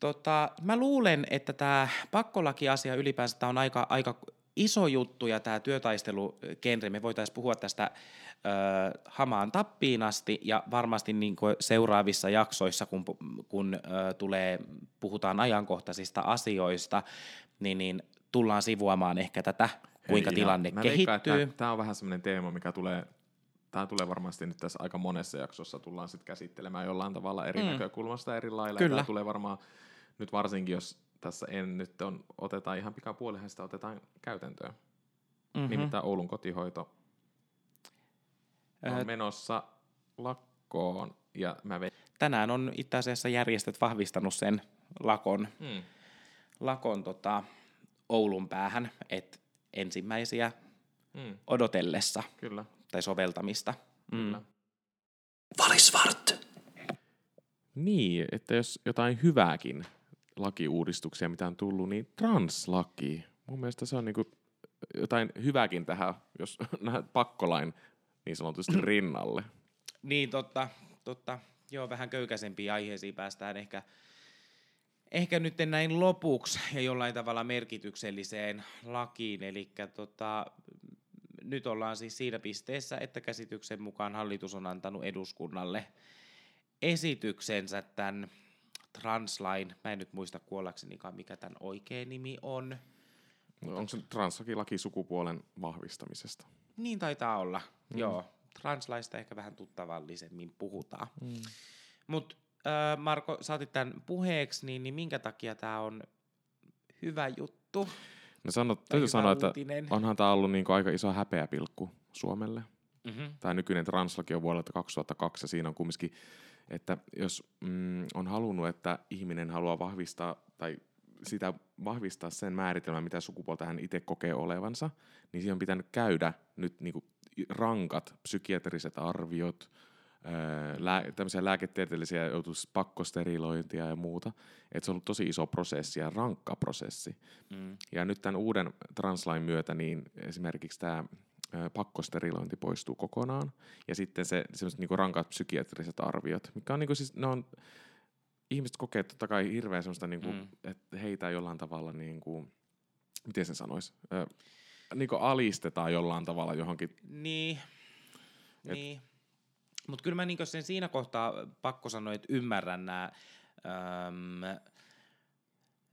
Tota, mä luulen, että tämä pakkolakiasia ylipäänsä on aika, aika iso juttu ja tämä työtaistelugenre, me voitaisiin puhua tästä ö, hamaan tappiin asti ja varmasti niin kuin seuraavissa jaksoissa, kun, kun ö, tulee, puhutaan ajankohtaisista asioista, niin, niin tullaan sivuamaan ehkä tätä kuinka Ei, tilanne mä kehittyy. Veikkaan, tämä on vähän semmoinen teema, mikä tulee, tämä tulee varmasti nyt tässä aika monessa jaksossa tullaan sitten käsittelemään jollain tavalla eri mm. näkökulmasta eri lailla. Kyllä. Tämä tulee varmaan nyt varsinkin, jos tässä en nyt on, otetaan ihan pikapuolihan sitä otetaan käytäntöön. Mhm. Mm-hmm. Nimittäin Oulun kotihoito on Ö, menossa lakkoon ja mä ve- Tänään on itse asiassa järjestöt vahvistanut sen lakon, mm. lakon tota, Oulun päähän, että ensimmäisiä Mm. odotellessa Kyllä, tai soveltamista. Mm. kyllä. Valisvart. Niin, että jos jotain hyvääkin lakiuudistuksia, mitä on tullut, niin translaki. Mun mielestä se on niinku jotain hyvääkin tähän, jos näet pakkolain niin sanotusti rinnalle. Niin, totta, totta. Joo, vähän köykäisempiin aiheisiin päästään ehkä, ehkä nyt näin lopuksi ja jollain tavalla merkitykselliseen lakiin. Eli tota, nyt ollaan siis siinä pisteessä, että käsityksen mukaan hallitus on antanut eduskunnalle esityksensä tämän translain, mä en nyt muista kuollaksenikaan mikä tämän oikea nimi on. No, onko se translaki laki sukupuolen vahvistamisesta? Niin taitaa olla, mm. joo. Translaista ehkä vähän tuttavallisemmin puhutaan. Mm. Mutta äh, Marko, saatit tämän puheeksi, niin, niin minkä takia tämä on hyvä juttu? No sano, täytyy sanoa, että uutinen? onhan tämä ollut niinku aika iso häpeäpilkku Suomelle. Mm-hmm. Tämä nykyinen translaki on vuodelta 2002 ja siinä on kumminkin, että jos mm, on halunnut, että ihminen haluaa vahvistaa tai sitä vahvistaa sen määritelmän, mitä sukupuolta hän itse kokee olevansa, niin siihen on pitänyt käydä nyt niinku rankat psykiatriset arviot, öö, lää, tämmöisiä lääketieteellisiä joutuisi pakkosterilointia ja muuta. Et se on ollut tosi iso prosessi ja rankka prosessi. Mm. Ja nyt tämän uuden translain myötä niin esimerkiksi tämä pakkosterilointi poistuu kokonaan. Ja sitten se semmoiset niinku rankat psykiatriset arviot, mikä on niinku siis, ne on, ihmiset kokee totta kai hirveän semmoista, niinku, Mm. mm. että heitä jollain tavalla, niinku, miten sen sanoisi, ö, niinku alistetaan jollain tavalla johonkin. Niin, Et- niin. Mutta kyllä mä niinku sen siinä kohtaa pakko sanoa, että ymmärrän nämä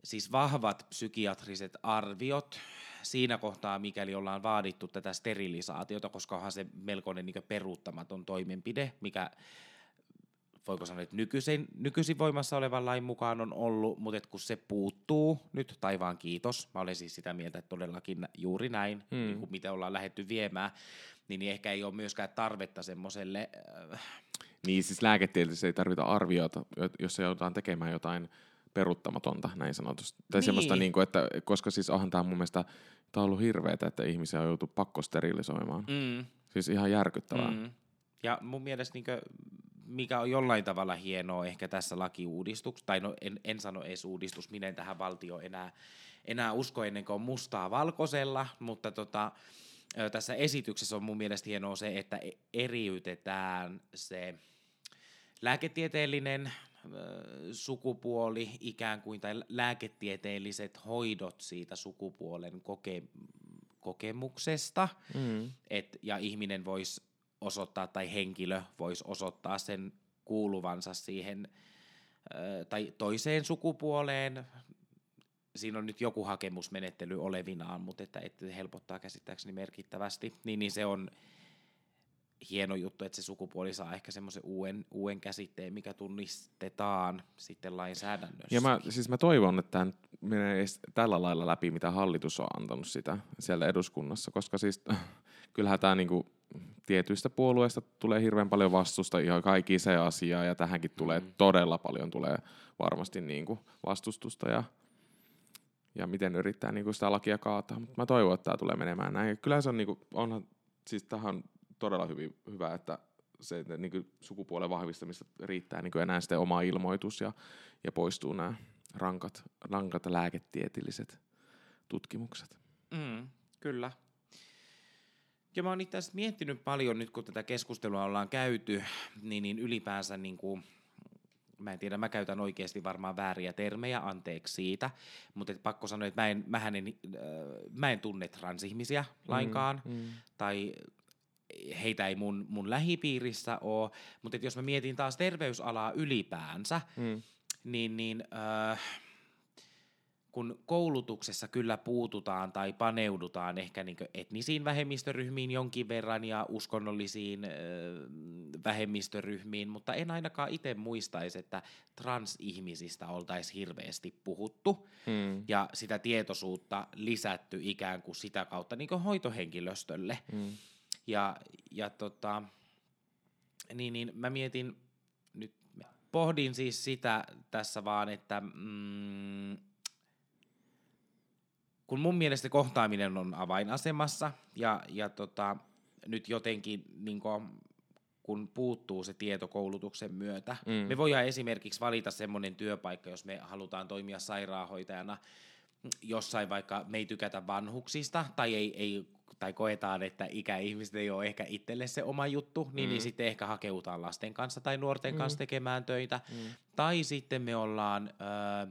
siis vahvat psykiatriset arviot siinä kohtaa, mikäli ollaan vaadittu tätä sterilisaatiota, koska onhan se melkoinen niin peruuttamaton toimenpide, mikä voiko sanoa, että nykyisin, nykyisin voimassa olevan lain mukaan on ollut, mutta et kun se puuttuu nyt, taivaan kiitos, mä olen siis sitä mieltä, että todellakin juuri näin, Mm. mm. niin kuin miten ollaan lähetty viemään, niin, ehkä ei ole myöskään tarvetta semmoiselle, äh, Niin siis lääketieteellisesti ei tarvita arviota, jo- jos se joudutaan tekemään jotain peruuttamatonta, näin sanotusti. Tai Niin. semmoista, niin kuin, että, koska siis onhan tämä mun mielestä, tämä on ollut hirveetä, että ihmisiä on joutu pakkosterilisoimaan. mm, Siis ihan järkyttävää. Mm. Ja mun mielestä niinkö, mikä on jollain tavalla hienoa ehkä tässä lakiuudistuksessa, tai no en, en sano edes uudistus, minä en tähän valtio enää, enää usko ennen kuin on mustaa valkoisella, mutta tota, tässä esityksessä on mun mielestä hienoa se, että e- eriytetään se lääketieteellinen sukupuoli ikään kuin, tai lääketieteelliset hoidot siitä sukupuolen koke, kokemuksesta, Mm. et, ja ihminen voisi osoittaa, tai henkilö voisi osoittaa sen kuuluvansa siihen ö, tai toiseen sukupuoleen. Siinä on nyt joku hakemusmenettely olevinaan, mutta että, että helpottaa käsittääkseni merkittävästi. Niin, niin se on hieno juttu, että se sukupuoli saa ehkä semmoisen uuden, uuden käsitteen, mikä tunnistetaan sitten lainsäädännössä. Ja mä, siis mä toivon, että tämä menee edes tällä lailla läpi, mitä hallitus on antanut sitä siellä eduskunnassa, koska siis kyllähän tämä niinku, tietyistä puolueista tulee hirveän paljon vastusta ihan kaikiseen asiaan ja tähänkin tulee Mm. todella paljon tulee varmasti niinku vastustusta ja, ja miten yrittää niinku sitä lakia kaataa. Mutta mä toivon, että tämä tulee menemään näin. Kyllä se on, niinku, onhan, siis tähän todella hyvin, hyvä, että se että niinku sukupuolen vahvistamista riittää niinku enää sitten oma ilmoitus ja, ja poistuu nämä rankat, rankat lääketieteelliset tutkimukset. Mm, kyllä. Ja mä oon itse asiassa miettinyt paljon nyt, kun tätä keskustelua ollaan käyty, niin, niin ylipäänsä niin kuin, mä en tiedä, mä käytän oikeasti varmaan vääriä termejä, anteeksi siitä, mutta et pakko sanoa, että mä en, mähän en, äh, mä en tunne transihmisiä lainkaan, Mm, mm. tai heitä ei mun, mun lähipiirissä ole, mutta jos mä mietin taas terveysalaa ylipäänsä, Mm. niin, niin äh, kun koulutuksessa kyllä puututaan tai paneudutaan ehkä niin etnisiin vähemmistöryhmiin jonkin verran ja uskonnollisiin ö, vähemmistöryhmiin, mutta en ainakaan itse muistaisi, että transihmisistä oltaisiin hirveästi puhuttu hmm. ja sitä tietoisuutta lisätty ikään kuin sitä kautta niin kuin hoitohenkilöstölle. Hmm. Ja, ja tota, niin, niin mä mietin, nyt pohdin siis sitä tässä vaan, että mm, kun mun mielestä kohtaaminen on avainasemassa ja, ja tota, nyt jotenkin niin kun, kun puuttuu se tieto koulutuksen myötä. Mm. Me voidaan esimerkiksi valita semmoinen työpaikka, jos me halutaan toimia sairaanhoitajana jossain vaikka me ei tykätä vanhuksista tai ei, ei tai koetaan, että ikäihmiset ei ole ehkä itselle se oma juttu, niin, niin mm. niin sitten ehkä hakeutaan lasten kanssa tai nuorten mm. kanssa tekemään töitä. Mm. Tai sitten me ollaan... Öö,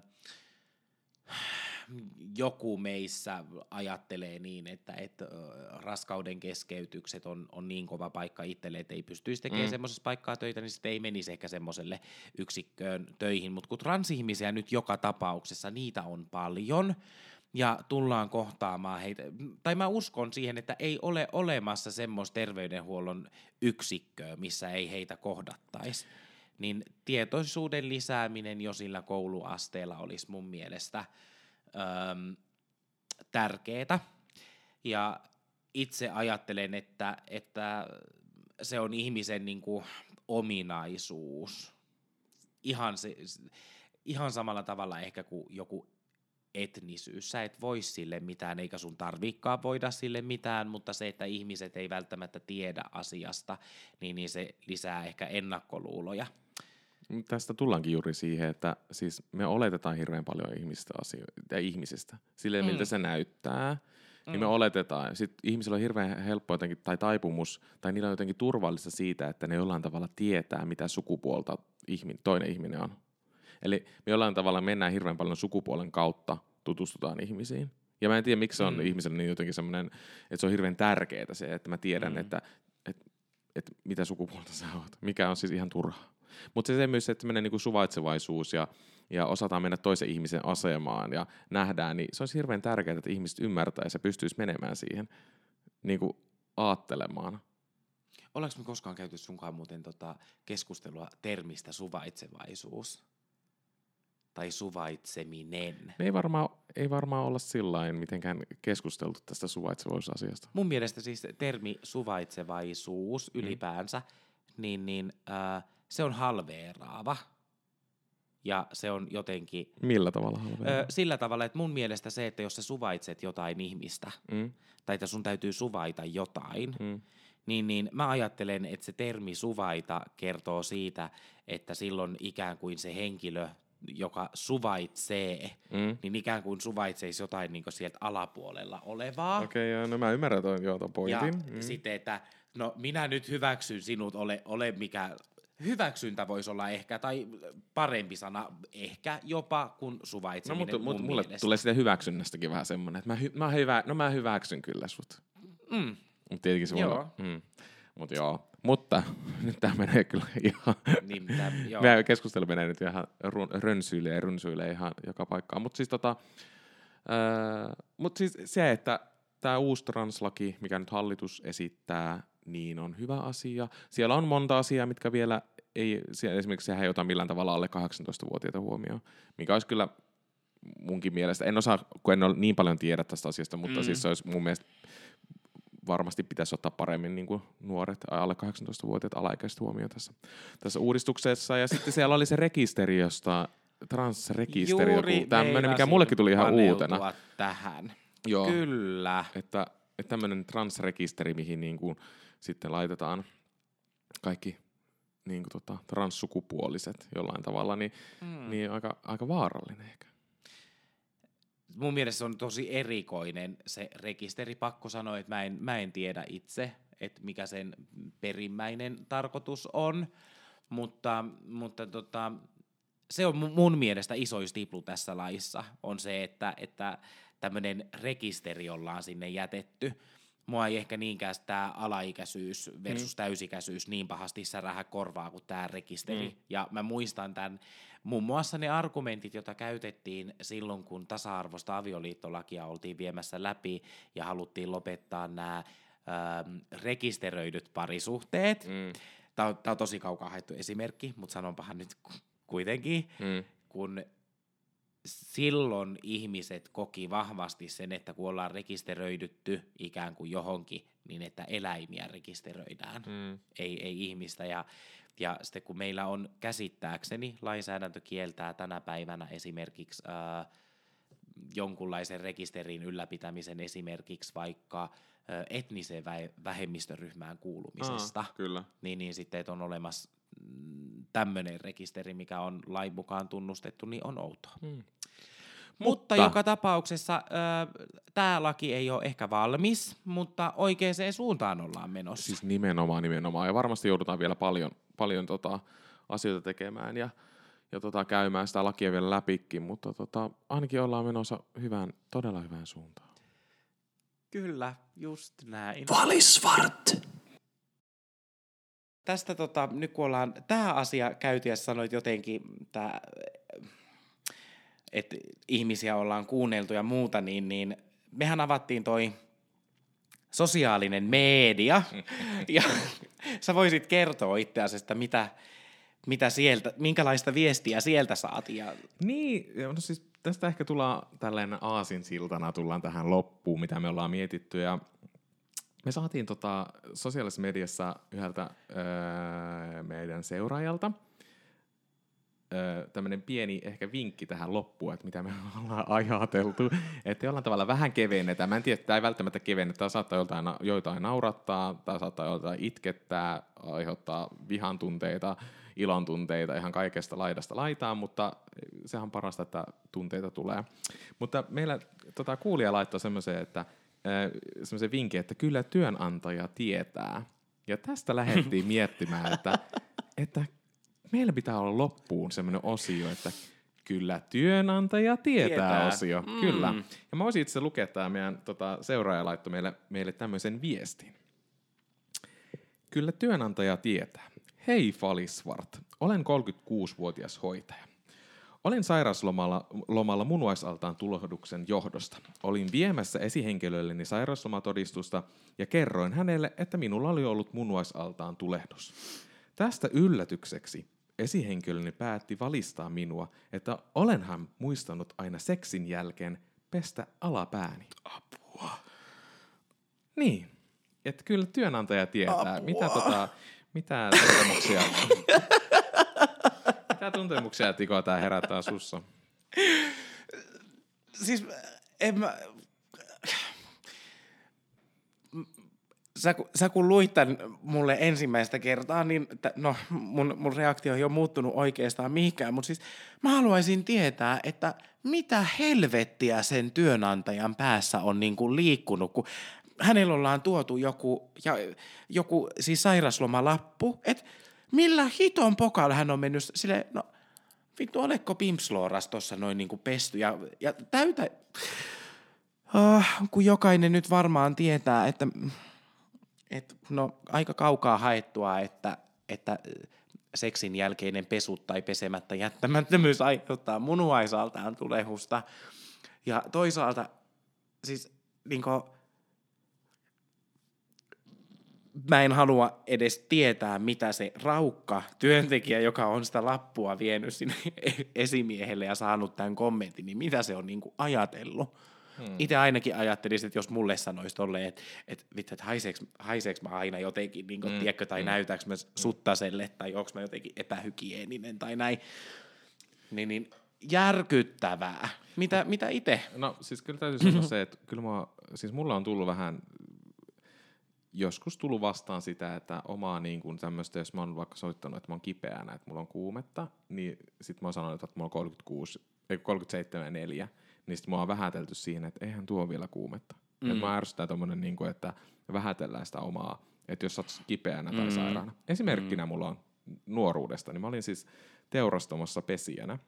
joku meissä ajattelee niin, että, että raskauden keskeytykset on, on niin kova paikka itselle, että ei pystyisi tekemään mm. semmoisessa paikkaa töitä, niin sitten ei menisi ehkä semmoiselle yksikköön töihin. Mutta kun transihmisiä nyt joka tapauksessa, niitä on paljon, ja tullaan kohtaamaan heitä. Tai mä uskon siihen, että ei ole olemassa semmoista terveydenhuollon yksikköä, missä ei heitä kohdattaisi. Niin tietoisuuden lisääminen jo sillä kouluasteella olisi mun mielestä – tärkeää. Ja itse ajattelen, että, että se on ihmisen niin kuin, ominaisuus. Ihan, se, ihan samalla tavalla ehkä kuin joku etnisyys. Sä et voi sille mitään, eikä sun tarviikaan voida sille mitään, mutta se, että ihmiset ei välttämättä tiedä asiasta, niin, niin se lisää ehkä ennakkoluuloja. Tästä tullaankin juuri siihen, että siis me oletetaan hirveän paljon ihmistä asioita, ihmisistä. Silleen, mm. miltä se näyttää, mm. niin me mm. oletetaan. Sitten ihmisillä on hirveän helppo jotenkin, tai taipumus, tai niillä on jotenkin turvallista siitä, että ne jollain tavalla tietää, mitä sukupuolta ihmin, toinen ihminen on. Eli me jollain tavalla mennään hirveän paljon sukupuolen kautta, tutustutaan ihmisiin. Ja mä en tiedä, miksi se on mm. ihmiselle niin jotenkin semmoinen, että se on hirveän tärkeää se, että mä tiedän, mm. että, että, että mitä sukupuolta sä oot. Mikä on siis ihan turhaa. Mutta se, se myös, että menee niinku suvaitsevaisuus ja, ja osataan mennä toisen ihmisen asemaan ja nähdään, niin se olisi hirveän tärkeää, että ihmiset ymmärtää ja pystyisi menemään siihen niin kuin aattelemaan. Ollaanko me koskaan käyty sunkaan muuten tota keskustelua termistä suvaitsevaisuus? Tai suvaitseminen? Me ei varmaan, ei varmaan olla sillä mitenkään keskusteltu tästä suvaitsevaisuusasiasta. Mun mielestä siis termi suvaitsevaisuus mm. ylipäänsä, niin, niin äh, se on halveeraava. Ja se on jotenkin... Millä tavalla halveeraava? Ö, sillä tavalla, että mun mielestä se, että jos sä suvaitset jotain ihmistä, mm. tai että sun täytyy suvaita jotain, mm. niin, niin mä ajattelen, että se termi suvaita kertoo siitä, että silloin ikään kuin se henkilö joka suvaitsee, mm. niin ikään kuin suvaitseisi jotain niin sieltä alapuolella olevaa. Okei, okay, no mä ymmärrän tuon pointin. Ja mm. sitten, että no minä nyt hyväksyn sinut, ole, ole mikä hyväksyntä voisi olla ehkä, tai parempi sana ehkä jopa kuin suvaitseminen no, mutta, mulle mielestä. tulee sitten hyväksynnästäkin vähän semmoinen, että mä, hy, mä, hyvä, no mä hyväksyn kyllä sut. Mm. Mutta tietenkin se voi olla. Mm. Mut joo. Mutta nyt tämä menee kyllä ihan... Niin, tämä, joo. Meidän keskustelu menee nyt ihan rönsyille ja rynsyille ihan joka paikkaan. Mutta siis, tota, äh, mut siis se, että tämä uusi translaki, mikä nyt hallitus esittää, niin on hyvä asia. Siellä on monta asiaa, mitkä vielä ei, esimerkiksi sehän ei ota millään tavalla alle 18-vuotiaita huomioon, mikä olisi kyllä munkin mielestä, en osaa, kun en ole niin paljon tiedä tästä asiasta, mutta mm. siis se olisi mun mielestä varmasti pitäisi ottaa paremmin niin kuin nuoret, alle 18-vuotiaat alaikäiset huomioon tässä, tässä uudistuksessa. Ja sitten siellä oli se rekisteri, josta transrekisteri, Juuri joku tämmöinen, mikä mullekin tuli ihan uutena. tähän. Joo. Kyllä. Että, että tämmöinen transrekisteri, mihin niin kuin sitten laitetaan kaikki niin kuin tota, transsukupuoliset jollain tavalla, niin, mm. niin aika, aika vaarallinen ehkä. Mun mielestä se on tosi erikoinen se rekisteri. Pakko sanoa, että mä en, mä en tiedä itse, että mikä sen perimmäinen tarkoitus on, mutta, mutta tota, se on mun mielestä iso stiplu tässä laissa, on se, että, että tämmöinen rekisteri ollaan sinne jätetty mua ei ehkä niinkään tämä alaikäisyys versus mm. täysikäisyys niin pahasti särähä korvaa kuin tämä rekisteri. Mm. Ja mä muistan tämän, muun muassa ne argumentit, joita käytettiin silloin, kun tasa-arvoista avioliittolakia oltiin viemässä läpi ja haluttiin lopettaa nämä ähm, rekisteröidyt parisuhteet. Mm. Tämä on, on tosi kaukaa haettu esimerkki, mutta sanonpahan nyt kuitenkin, mm. kun silloin ihmiset koki vahvasti sen, että kun ollaan rekisteröidytty ikään kuin johonkin, niin että eläimiä rekisteröidään, mm. ei, ei ihmistä. Ja, ja sitten kun meillä on käsittääkseni, lainsäädäntö kieltää tänä päivänä esimerkiksi ää, jonkunlaisen rekisterin ylläpitämisen esimerkiksi vaikka etniseen vähemmistöryhmään kuulumisesta. Aa, kyllä. Niin, niin sitten, että on olemassa tämmöinen rekisteri, mikä on lain mukaan tunnustettu, niin on outoa. Hmm. Mutta, mutta joka tapauksessa tämä laki ei ole ehkä valmis, mutta oikeaan suuntaan ollaan menossa. Siis nimenomaan, nimenomaan. Ja varmasti joudutaan vielä paljon, paljon tota, asioita tekemään ja, ja tota, käymään sitä lakia vielä läpikin, mutta tota, ainakin ollaan menossa hyvään, todella hyvään suuntaan. Kyllä, just näin. Valisvart! Tästä tota, nyt kun ollaan tämä asia käyty ja sanoit jotenkin, että ihmisiä ollaan kuunneltu ja muuta, niin, niin mehän avattiin toi sosiaalinen media. ja sä voisit kertoa itse asiassa, mitä, mitä sieltä, minkälaista viestiä sieltä saatiin. Ja... Niin, no siis tästä ehkä tullaan tällainen aasinsiltana tullaan tähän loppuun, mitä me ollaan mietitty. Ja me saatiin tota sosiaalisessa mediassa yhdeltä öö, meidän seuraajalta öö, tämmöinen pieni ehkä vinkki tähän loppuun, että mitä me ollaan ajateltu. Että jollain tavalla vähän kevennetään. Mä en tiedä, tämä ei välttämättä kevennetä. Tämä saattaa jotain, joitain naurattaa, tämä saattaa jotain itkettää, aiheuttaa vihan tunteita, ilon tunteita ihan kaikesta laidasta laitaan, mutta sehän on parasta, että tunteita tulee. Mutta meillä tota, kuulija laittoi semmoisen, että semmoisen vinkin, että kyllä työnantaja tietää. Ja tästä lähdettiin miettimään, että, että meillä pitää olla loppuun semmoinen osio, että kyllä työnantaja tietää, tietää. osio. Mm. Kyllä. Ja mä voisin itse lukea tämä meidän tota, seuraaja laittoi meille, meille tämmöisen viestin. Kyllä työnantaja tietää. Hei Falisvart, olen 36-vuotias hoitaja. Olin sairauslomalla lomalla munuaisaltaan tulohduksen johdosta. Olin viemässä esihenkilölleni sairauslomatodistusta ja kerroin hänelle, että minulla oli ollut munuaisaltaan tulehdus. Tästä yllätykseksi esihenkilöni päätti valistaa minua, että olenhan muistanut aina seksin jälkeen pestä alapääni. Apua. Niin, että kyllä työnantaja tietää, Apua. mitä, tota, mitä kokemuksia Mitä tuntemuksia, Tiko, tämä herättää sussa? Siis en mä... Sä, sä kun luit tämän mulle ensimmäistä kertaa, niin t- no, mun, mun reaktio ei ole muuttunut oikeastaan mihinkään, mutta siis mä haluaisin tietää, että mitä helvettiä sen työnantajan päässä on niin kuin liikkunut, kun hänellä ollaan tuotu joku, ja, joku siis sairaslomalappu, että millä hiton pokalla hän on mennyt sille, no vittu, olekko Pimpslooras tuossa noin niinku pesty ja, ja täytä, oh, kun jokainen nyt varmaan tietää, että et, no, aika kaukaa haettua, että, että seksin jälkeinen pesu tai pesemättä jättämättömyys aiheuttaa munuaisaltaan tulehusta. Ja toisaalta siis niin kuin, mä en halua edes tietää, mitä se raukka työntekijä, joka on sitä lappua vienyt sinne esimiehelle ja saanut tämän kommentin, niin mitä se on niin kuin ajatellut. Hmm. Itse ainakin ajattelisin, että jos mulle sanoisi tolleen, että, että, vittu, että haiseeks, haiseeks mä aina jotenkin, niin kuin, hmm. tiedätkö, tai hmm. näytääkö mä hmm. suttaselle, tai onko mä jotenkin epähygieninen tai näin, niin, niin järkyttävää. Mitä, mitä itse? No siis kyllä täytyy sanoa se, että kyllä mä, siis mulla on tullut vähän joskus tullut vastaan sitä, että omaa niin kuin tämmöistä, jos mä oon vaikka soittanut, että mä oon kipeänä, että mulla on kuumetta, niin sit mä oon sanonut, että mulla on 36, ei 37 ja 4, niin sit mä oon vähätelty siinä, että eihän tuo vielä kuumetta. Mm. Et mä ärsytän tommonen, niin kuin, että vähätellään sitä omaa, että jos sä oot kipeänä tai mm. sairaana. Esimerkkinä mm. mulla on nuoruudesta, niin mä olin siis teurastamossa pesijänä,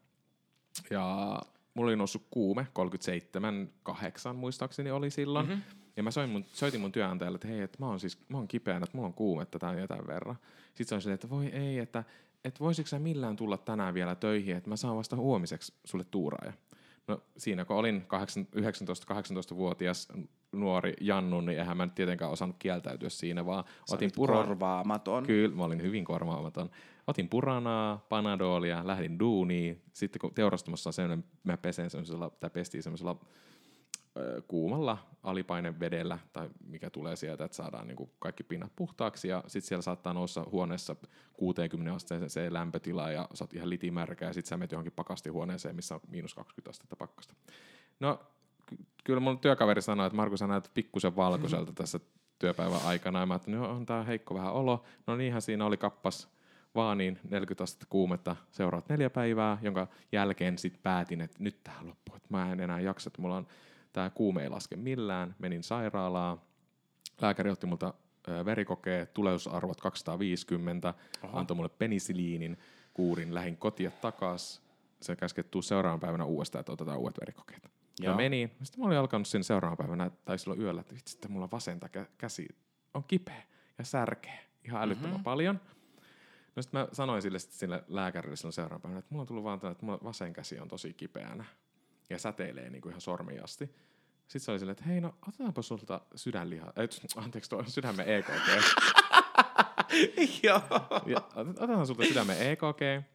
ja mulla oli noussut kuume, 37, 8 muistaakseni oli silloin, mm-hmm Ja mä soin mun, soitin mun työnantajalle, että hei, että mä oon siis mä oon kipeänä, että mulla on kuumetta tai jotain verran. Sitten se on silleen, että voi ei, että, että voisitko sä millään tulla tänään vielä töihin, että mä saan vasta huomiseksi sulle tuuraaja. No siinä kun olin 19-18-vuotias nuori Jannu, niin eihän mä nyt tietenkään osannut kieltäytyä siinä, vaan Sä otin puraa. korvaamaton. Kyllä, mä olin hyvin korvaamaton. Otin puranaa, panadolia, lähdin duuniin. Sitten kun teurastamassa on sellainen, mä pesen semmoisella, tai pestiin semmoisella kuumalla alipainevedellä, tai mikä tulee sieltä, että saadaan niinku kaikki pinnat puhtaaksi. Ja sitten siellä saattaa noussa huoneessa 60 asteen se lämpötila, ja sä oot ihan litimärkä, ja sitten sä menet johonkin pakastihuoneeseen, missä on miinus 20 astetta pakkasta. No, ky- kyllä mun työkaveri sanoi, että Markus, sä näet pikkusen valkoiselta tässä työpäivän aikana. Ja mä ajattelin, no on tää heikko vähän olo. No niinhän siinä oli kappas vaan niin 40 astetta kuumetta seuraavat neljä päivää, jonka jälkeen sitten päätin, että nyt tähän loppuu, että mä en enää jaksa, että mulla on tämä kuume ei laske millään. Menin sairaalaan, lääkäri otti multa verikokeet, tuleusarvot 250, Aha. antoi mulle penisiliinin kuurin, lähin kotia takas. Se tuu seuraavan päivänä uudestaan, että otetaan uudet verikokeet. Ja meni. Sitten mä olin alkanut siinä seuraavana päivänä, tai silloin yöllä, että vitsi, että mulla vasenta kä- käsi on kipeä ja särkeä ihan älyttömän mm-hmm. paljon. No sitten mä sanoin sille, sille lääkärille silloin seuraavana päivänä, että mulla on tullut vaan tällainen, että mulla vasen käsi on tosi kipeänä ja säteilee niin kuin ihan sormiin asti. Sitten se oli silleen, että hei no otetaanpa sulta sydänliha, äh, anteeksi tuo sydämen EKG. Joo. Ja otetaan sulta sydämen EKG.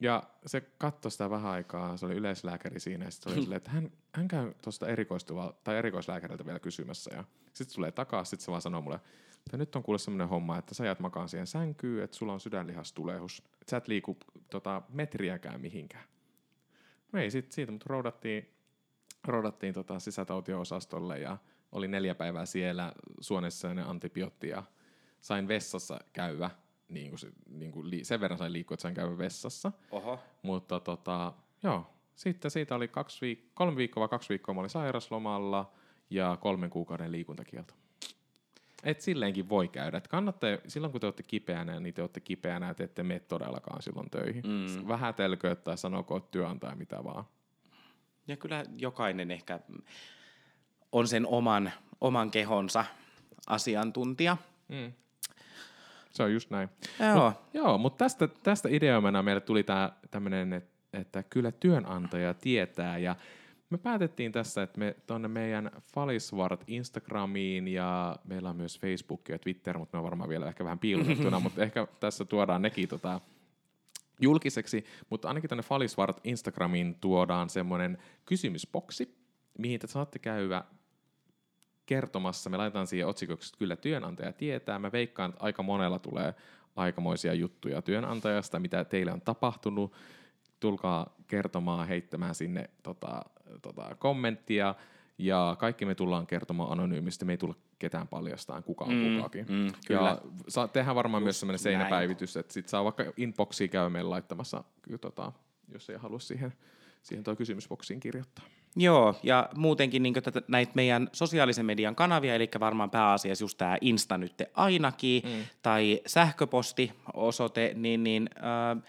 Ja se katsoi sitä vähän aikaa, se oli yleislääkäri siinä, ja sitten se oli silleen, että hän, hän käy tuosta erikoistuva, tai erikoislääkäriltä vielä kysymässä, ja sitten tulee takaisin, sitten se vaan sanoo mulle, että nyt on kuule semmoinen homma, että sä jäät makaan siihen sänkyyn, että sulla on sydänlihastulehus, että sä et liiku tota, metriäkään mihinkään. No ei sit, siitä, mutta roudattiin, roudattiin tota sisätautiosastolle ja oli neljä päivää siellä suonessa ja antibiootti ja sain vessassa käydä, niin kuin, se, niin kuin li, sen verran sain liikkua, että sain käydä vessassa. Oho. Mutta tota, joo, sitten siitä oli kaksi viik- kolme viikkoa vai kaksi viikkoa mä olin sairaslomalla ja kolmen kuukauden liikuntakielto. Et silleenkin voi käydä. Et kannattaa, silloin kun te olette kipeänä, niin te olette kipeänä, että ette mene todellakaan silloin töihin. Mm. Vähätelkö tai sanoko työnantaja mitä vaan. Ja kyllä jokainen ehkä on sen oman, oman kehonsa asiantuntija. Mm. Se on just näin. Joo. Mut, joo, mutta tästä, tästä ideoimana meille tuli tämä tämmöinen, että, että kyllä työnantaja tietää ja me päätettiin tässä, että me tuonne meidän Falisvart Instagramiin ja meillä on myös Facebook ja Twitter, mutta me on varmaan vielä ehkä vähän piilotettuna, mutta ehkä tässä tuodaan nekin tota, julkiseksi, mutta ainakin tänne Falisvart Instagramiin tuodaan semmoinen kysymysboksi, mihin te saatte käydä kertomassa. Me laitetaan siihen otsikoksi, että kyllä työnantaja tietää. Mä veikkaan, että aika monella tulee aikamoisia juttuja työnantajasta, mitä teille on tapahtunut. Tulkaa kertomaan, heittämään sinne tota, tota, kommenttia. Ja kaikki me tullaan kertomaan anonyymisti. Me ei tulla ketään paljastaan, kuka on Mm, kukakin. mm, kyllä. ja saa, tehdään varmaan Just myös sellainen näin. seinäpäivitys, että sit saa vaikka inboxiin käydä meille laittamassa, tota, jos ei halua siihen, siihen toi kysymysboksiin kirjoittaa. Joo, ja muutenkin niin tätä, näitä meidän sosiaalisen median kanavia, eli varmaan pääasiassa just tämä Insta nyt ainakin, mm. tai sähköpostiosoite, niin, niin äh,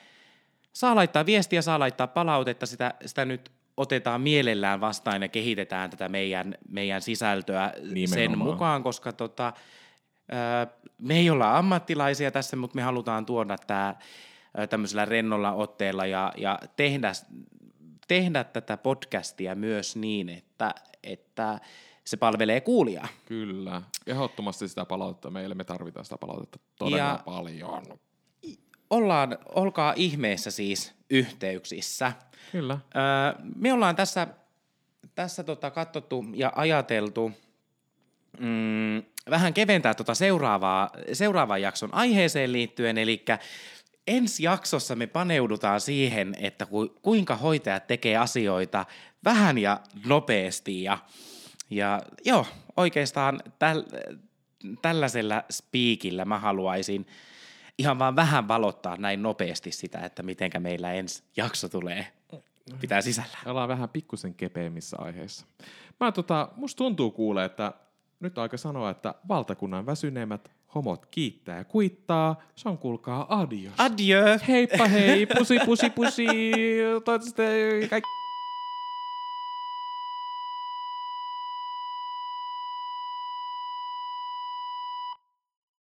saa laittaa viestiä, saa laittaa palautetta, sitä, sitä nyt otetaan mielellään vastaan ja kehitetään tätä meidän, meidän sisältöä sen Nimenomaan. mukaan, koska tota, me ei olla ammattilaisia tässä, mutta me halutaan tuoda tämä tämmöisellä rennolla otteella ja, ja tehdä, tehdä tätä podcastia myös niin, että, että se palvelee kuulijaa. Kyllä. Ehdottomasti sitä palautetta meille. Me tarvitaan sitä palautetta todella ja... paljon. Ollaan, olkaa ihmeessä siis yhteyksissä. Kyllä. Öö, me ollaan tässä, tässä tota katsottu ja ajateltu mm, vähän keventää tota seuraavaa, seuraavan jakson aiheeseen liittyen, eli ensi jaksossa me paneudutaan siihen, että ku, kuinka hoitajat tekee asioita vähän ja nopeasti ja, ja joo, oikeastaan täl, tällaisella spiikillä mä haluaisin ihan vaan vähän valottaa näin nopeasti sitä, että mitenkä meillä ensi jakso tulee pitää sisällä. Ollaan vähän pikkusen kepeämmissä aiheissa. Mä tota, musta tuntuu kuule, että nyt on aika sanoa, että valtakunnan väsyneimmät homot kiittää ja kuittaa. Se on kuulkaa adios. Adieu! Heippa hei, pusi pusi pusi. Toivottavasti kaikki